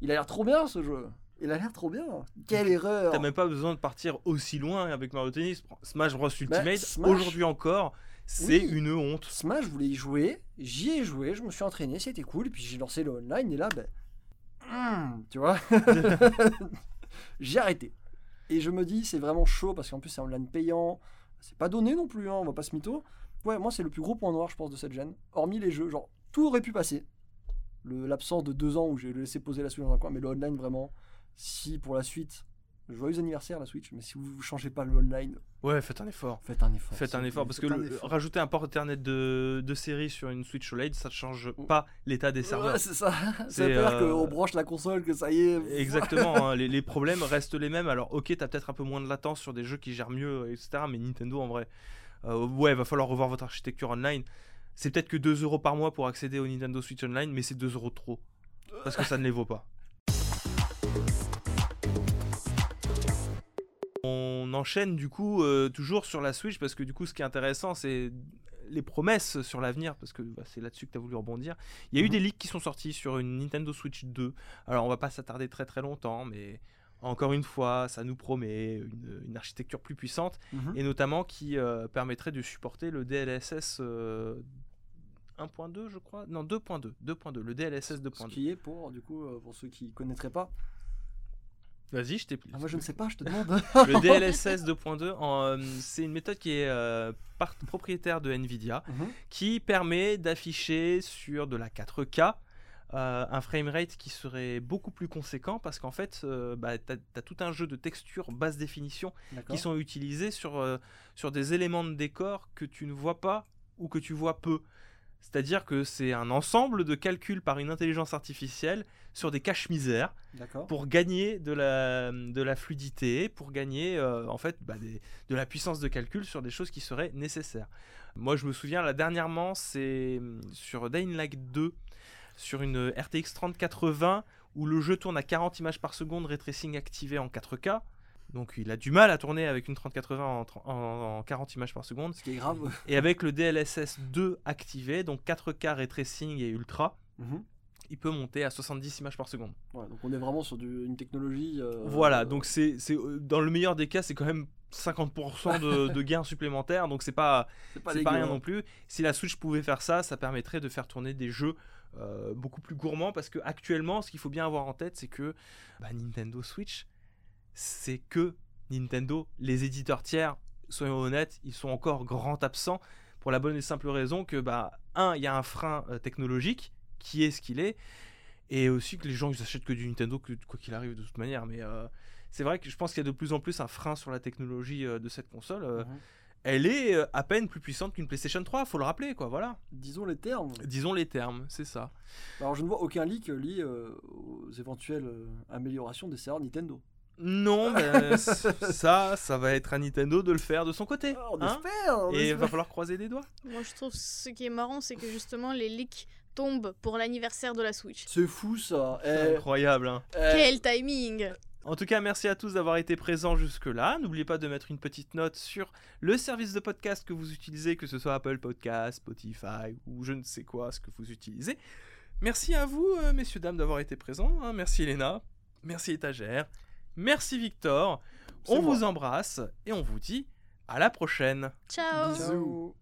il a l'air trop bien ce jeu. Il a l'air trop bien. Quelle erreur. T'as même pas besoin de partir aussi loin avec Mario Tennis. Smash Bros Ultimate, Bah, Smash- aujourd'hui encore, c'est Oui. une honte. Smash, je voulais y jouer, j'y ai joué, je me suis entraîné, c'était cool, et puis j'ai lancé le online, et là, ben. hum, tu vois J'ai arrêté. Et je me dis, c'est vraiment chaud, parce qu'en plus, c'est online payant, c'est pas donné non plus, hein, on va pas se mytho. Ouais, moi, c'est le plus gros point noir, je pense, de cette gêne. Hormis les jeux, genre, tout aurait pu passer. L'absence de deux ans où j'ai laissé poser la Switch dans un coin, mais le online, vraiment, si pour la suite. Joyeux anniversaire la Switch, mais si vous ne changez pas le online, Ouais, faites un effort. faites un effort. Faites un effort parce que faites un le- effort. rajouter un port Ethernet de, de série sur une Switch OLED, ça ne change pas l'état des serveurs. Ouais, c'est ça. C'est, dire euh, qu'on branche la console, que ça y est. Exactement, hein, les, les problèmes restent les mêmes. Alors, ok, t'as peut-être un peu moins de latence sur des jeux qui gèrent mieux, etc. Mais Nintendo, en vrai, euh, ouais, va falloir revoir votre architecture online. C'est peut-être que 2 euros par mois pour accéder au Nintendo Switch Online, mais c'est 2 euros de trop. Parce que ça ne les vaut pas. Enchaîne du coup euh, toujours sur la Switch parce que du coup ce qui est intéressant c'est les promesses sur l'avenir parce que bah, c'est là-dessus que tu as voulu rebondir. Il y a eu Mhm. des leaks qui sont sortis sur une Nintendo Switch 2. Alors on va pas s'attarder très très longtemps mais encore une fois ça nous promet une, une architecture plus puissante Mhm. et notamment qui euh, permettrait de supporter le DLSS euh, 1.2 je crois non 2.2 2.2 le DLSS Ce 2.2 qui est pour, du coup, euh, pour ceux qui connaîtraient pas. Vas-y je t'ai Ah, moi je ne sais pas, je te demande. le DLSS 2.2 en, euh, c'est une méthode qui est euh, part- propriétaire de Nvidia Mhm. qui permet d'afficher sur de la 4K euh, un framerate qui serait beaucoup plus conséquent parce qu'en fait, euh, bah, tu as, tout un jeu de textures basse définition qui sont utilisés sur, euh, sur des éléments de décor que tu ne vois pas ou que tu vois peu. C'est-à-dire que c'est un ensemble de calculs par une intelligence artificielle sur des caches misères D'accord. pour gagner de la, de la fluidité, pour gagner euh, en fait bah, des- de la puissance de calcul sur des choses qui seraient nécessaires. Moi je me souviens là dernièrement c'est hum, sur Dying Light 2 sur une RTX 3080 où le jeu tourne à 40 images par seconde, ray tracing activé en 4K. Donc il a du mal à tourner avec une 3080 en, tr- en- en 40 images par seconde. Ce qui est grave. Et avec le DLSS 2 activé, donc 4K ray tracing et ultra, Mhm. il peut monter à 70 images par seconde. Ouais, donc on est vraiment sur du- une technologie. euh, Voilà, donc c'est euh, dans le meilleur des cas, c'est quand même 50% de, de gains supplémentaires, donc c'est pas pas, rien hein. non plus. Si la Switch pouvait faire ça, ça permettrait de faire tourner des jeux euh, beaucoup plus gourmands parce que actuellement, ce qu'il faut bien avoir en tête, c'est que bah, Nintendo Switch, c'est que Nintendo, les éditeurs tiers, soyons honnêtes, ils sont encore grands absents pour la bonne et simple raison que bah un, il y a un frein euh, technologique qui est ce qu'il est, et aussi que les gens ils achètent que du Nintendo que- quoi qu'il arrive de toute manière, mais euh, c'est vrai que je pense qu'il y a de plus en plus un frein sur la technologie euh, de cette console. Mhm. elle est à peine plus puissante qu'une PlayStation 3, faut le rappeler, quoi, voilà. Disons les termes. Disons les termes, c'est ça. Alors je ne vois aucun leak lié euh, aux éventuelles améliorations des serveurs Nintendo. Non, mais ça, ça va être à Nintendo de le faire de son côté. Ah, on hein. espère, on Et il va falloir croiser les doigts. Moi, je trouve ce qui est marrant, c'est que justement, les leaks tombent pour l'anniversaire de la Switch. C'est fou ça. C'est Eh, incroyable. hein. eh, Quel timing En tout cas, merci à tous d'avoir été présents jusque-là. N'oubliez pas de mettre une petite note sur le service de podcast que vous utilisez, que ce soit Apple Podcast, Spotify ou je ne sais quoi, ce que vous utilisez. Merci à vous, euh, messieurs, dames, d'avoir été présents. hein. Merci Elena. Merci Étagère. Merci Victor. On moi. vous embrasse et on vous dit à la prochaine. Ciao Bisous.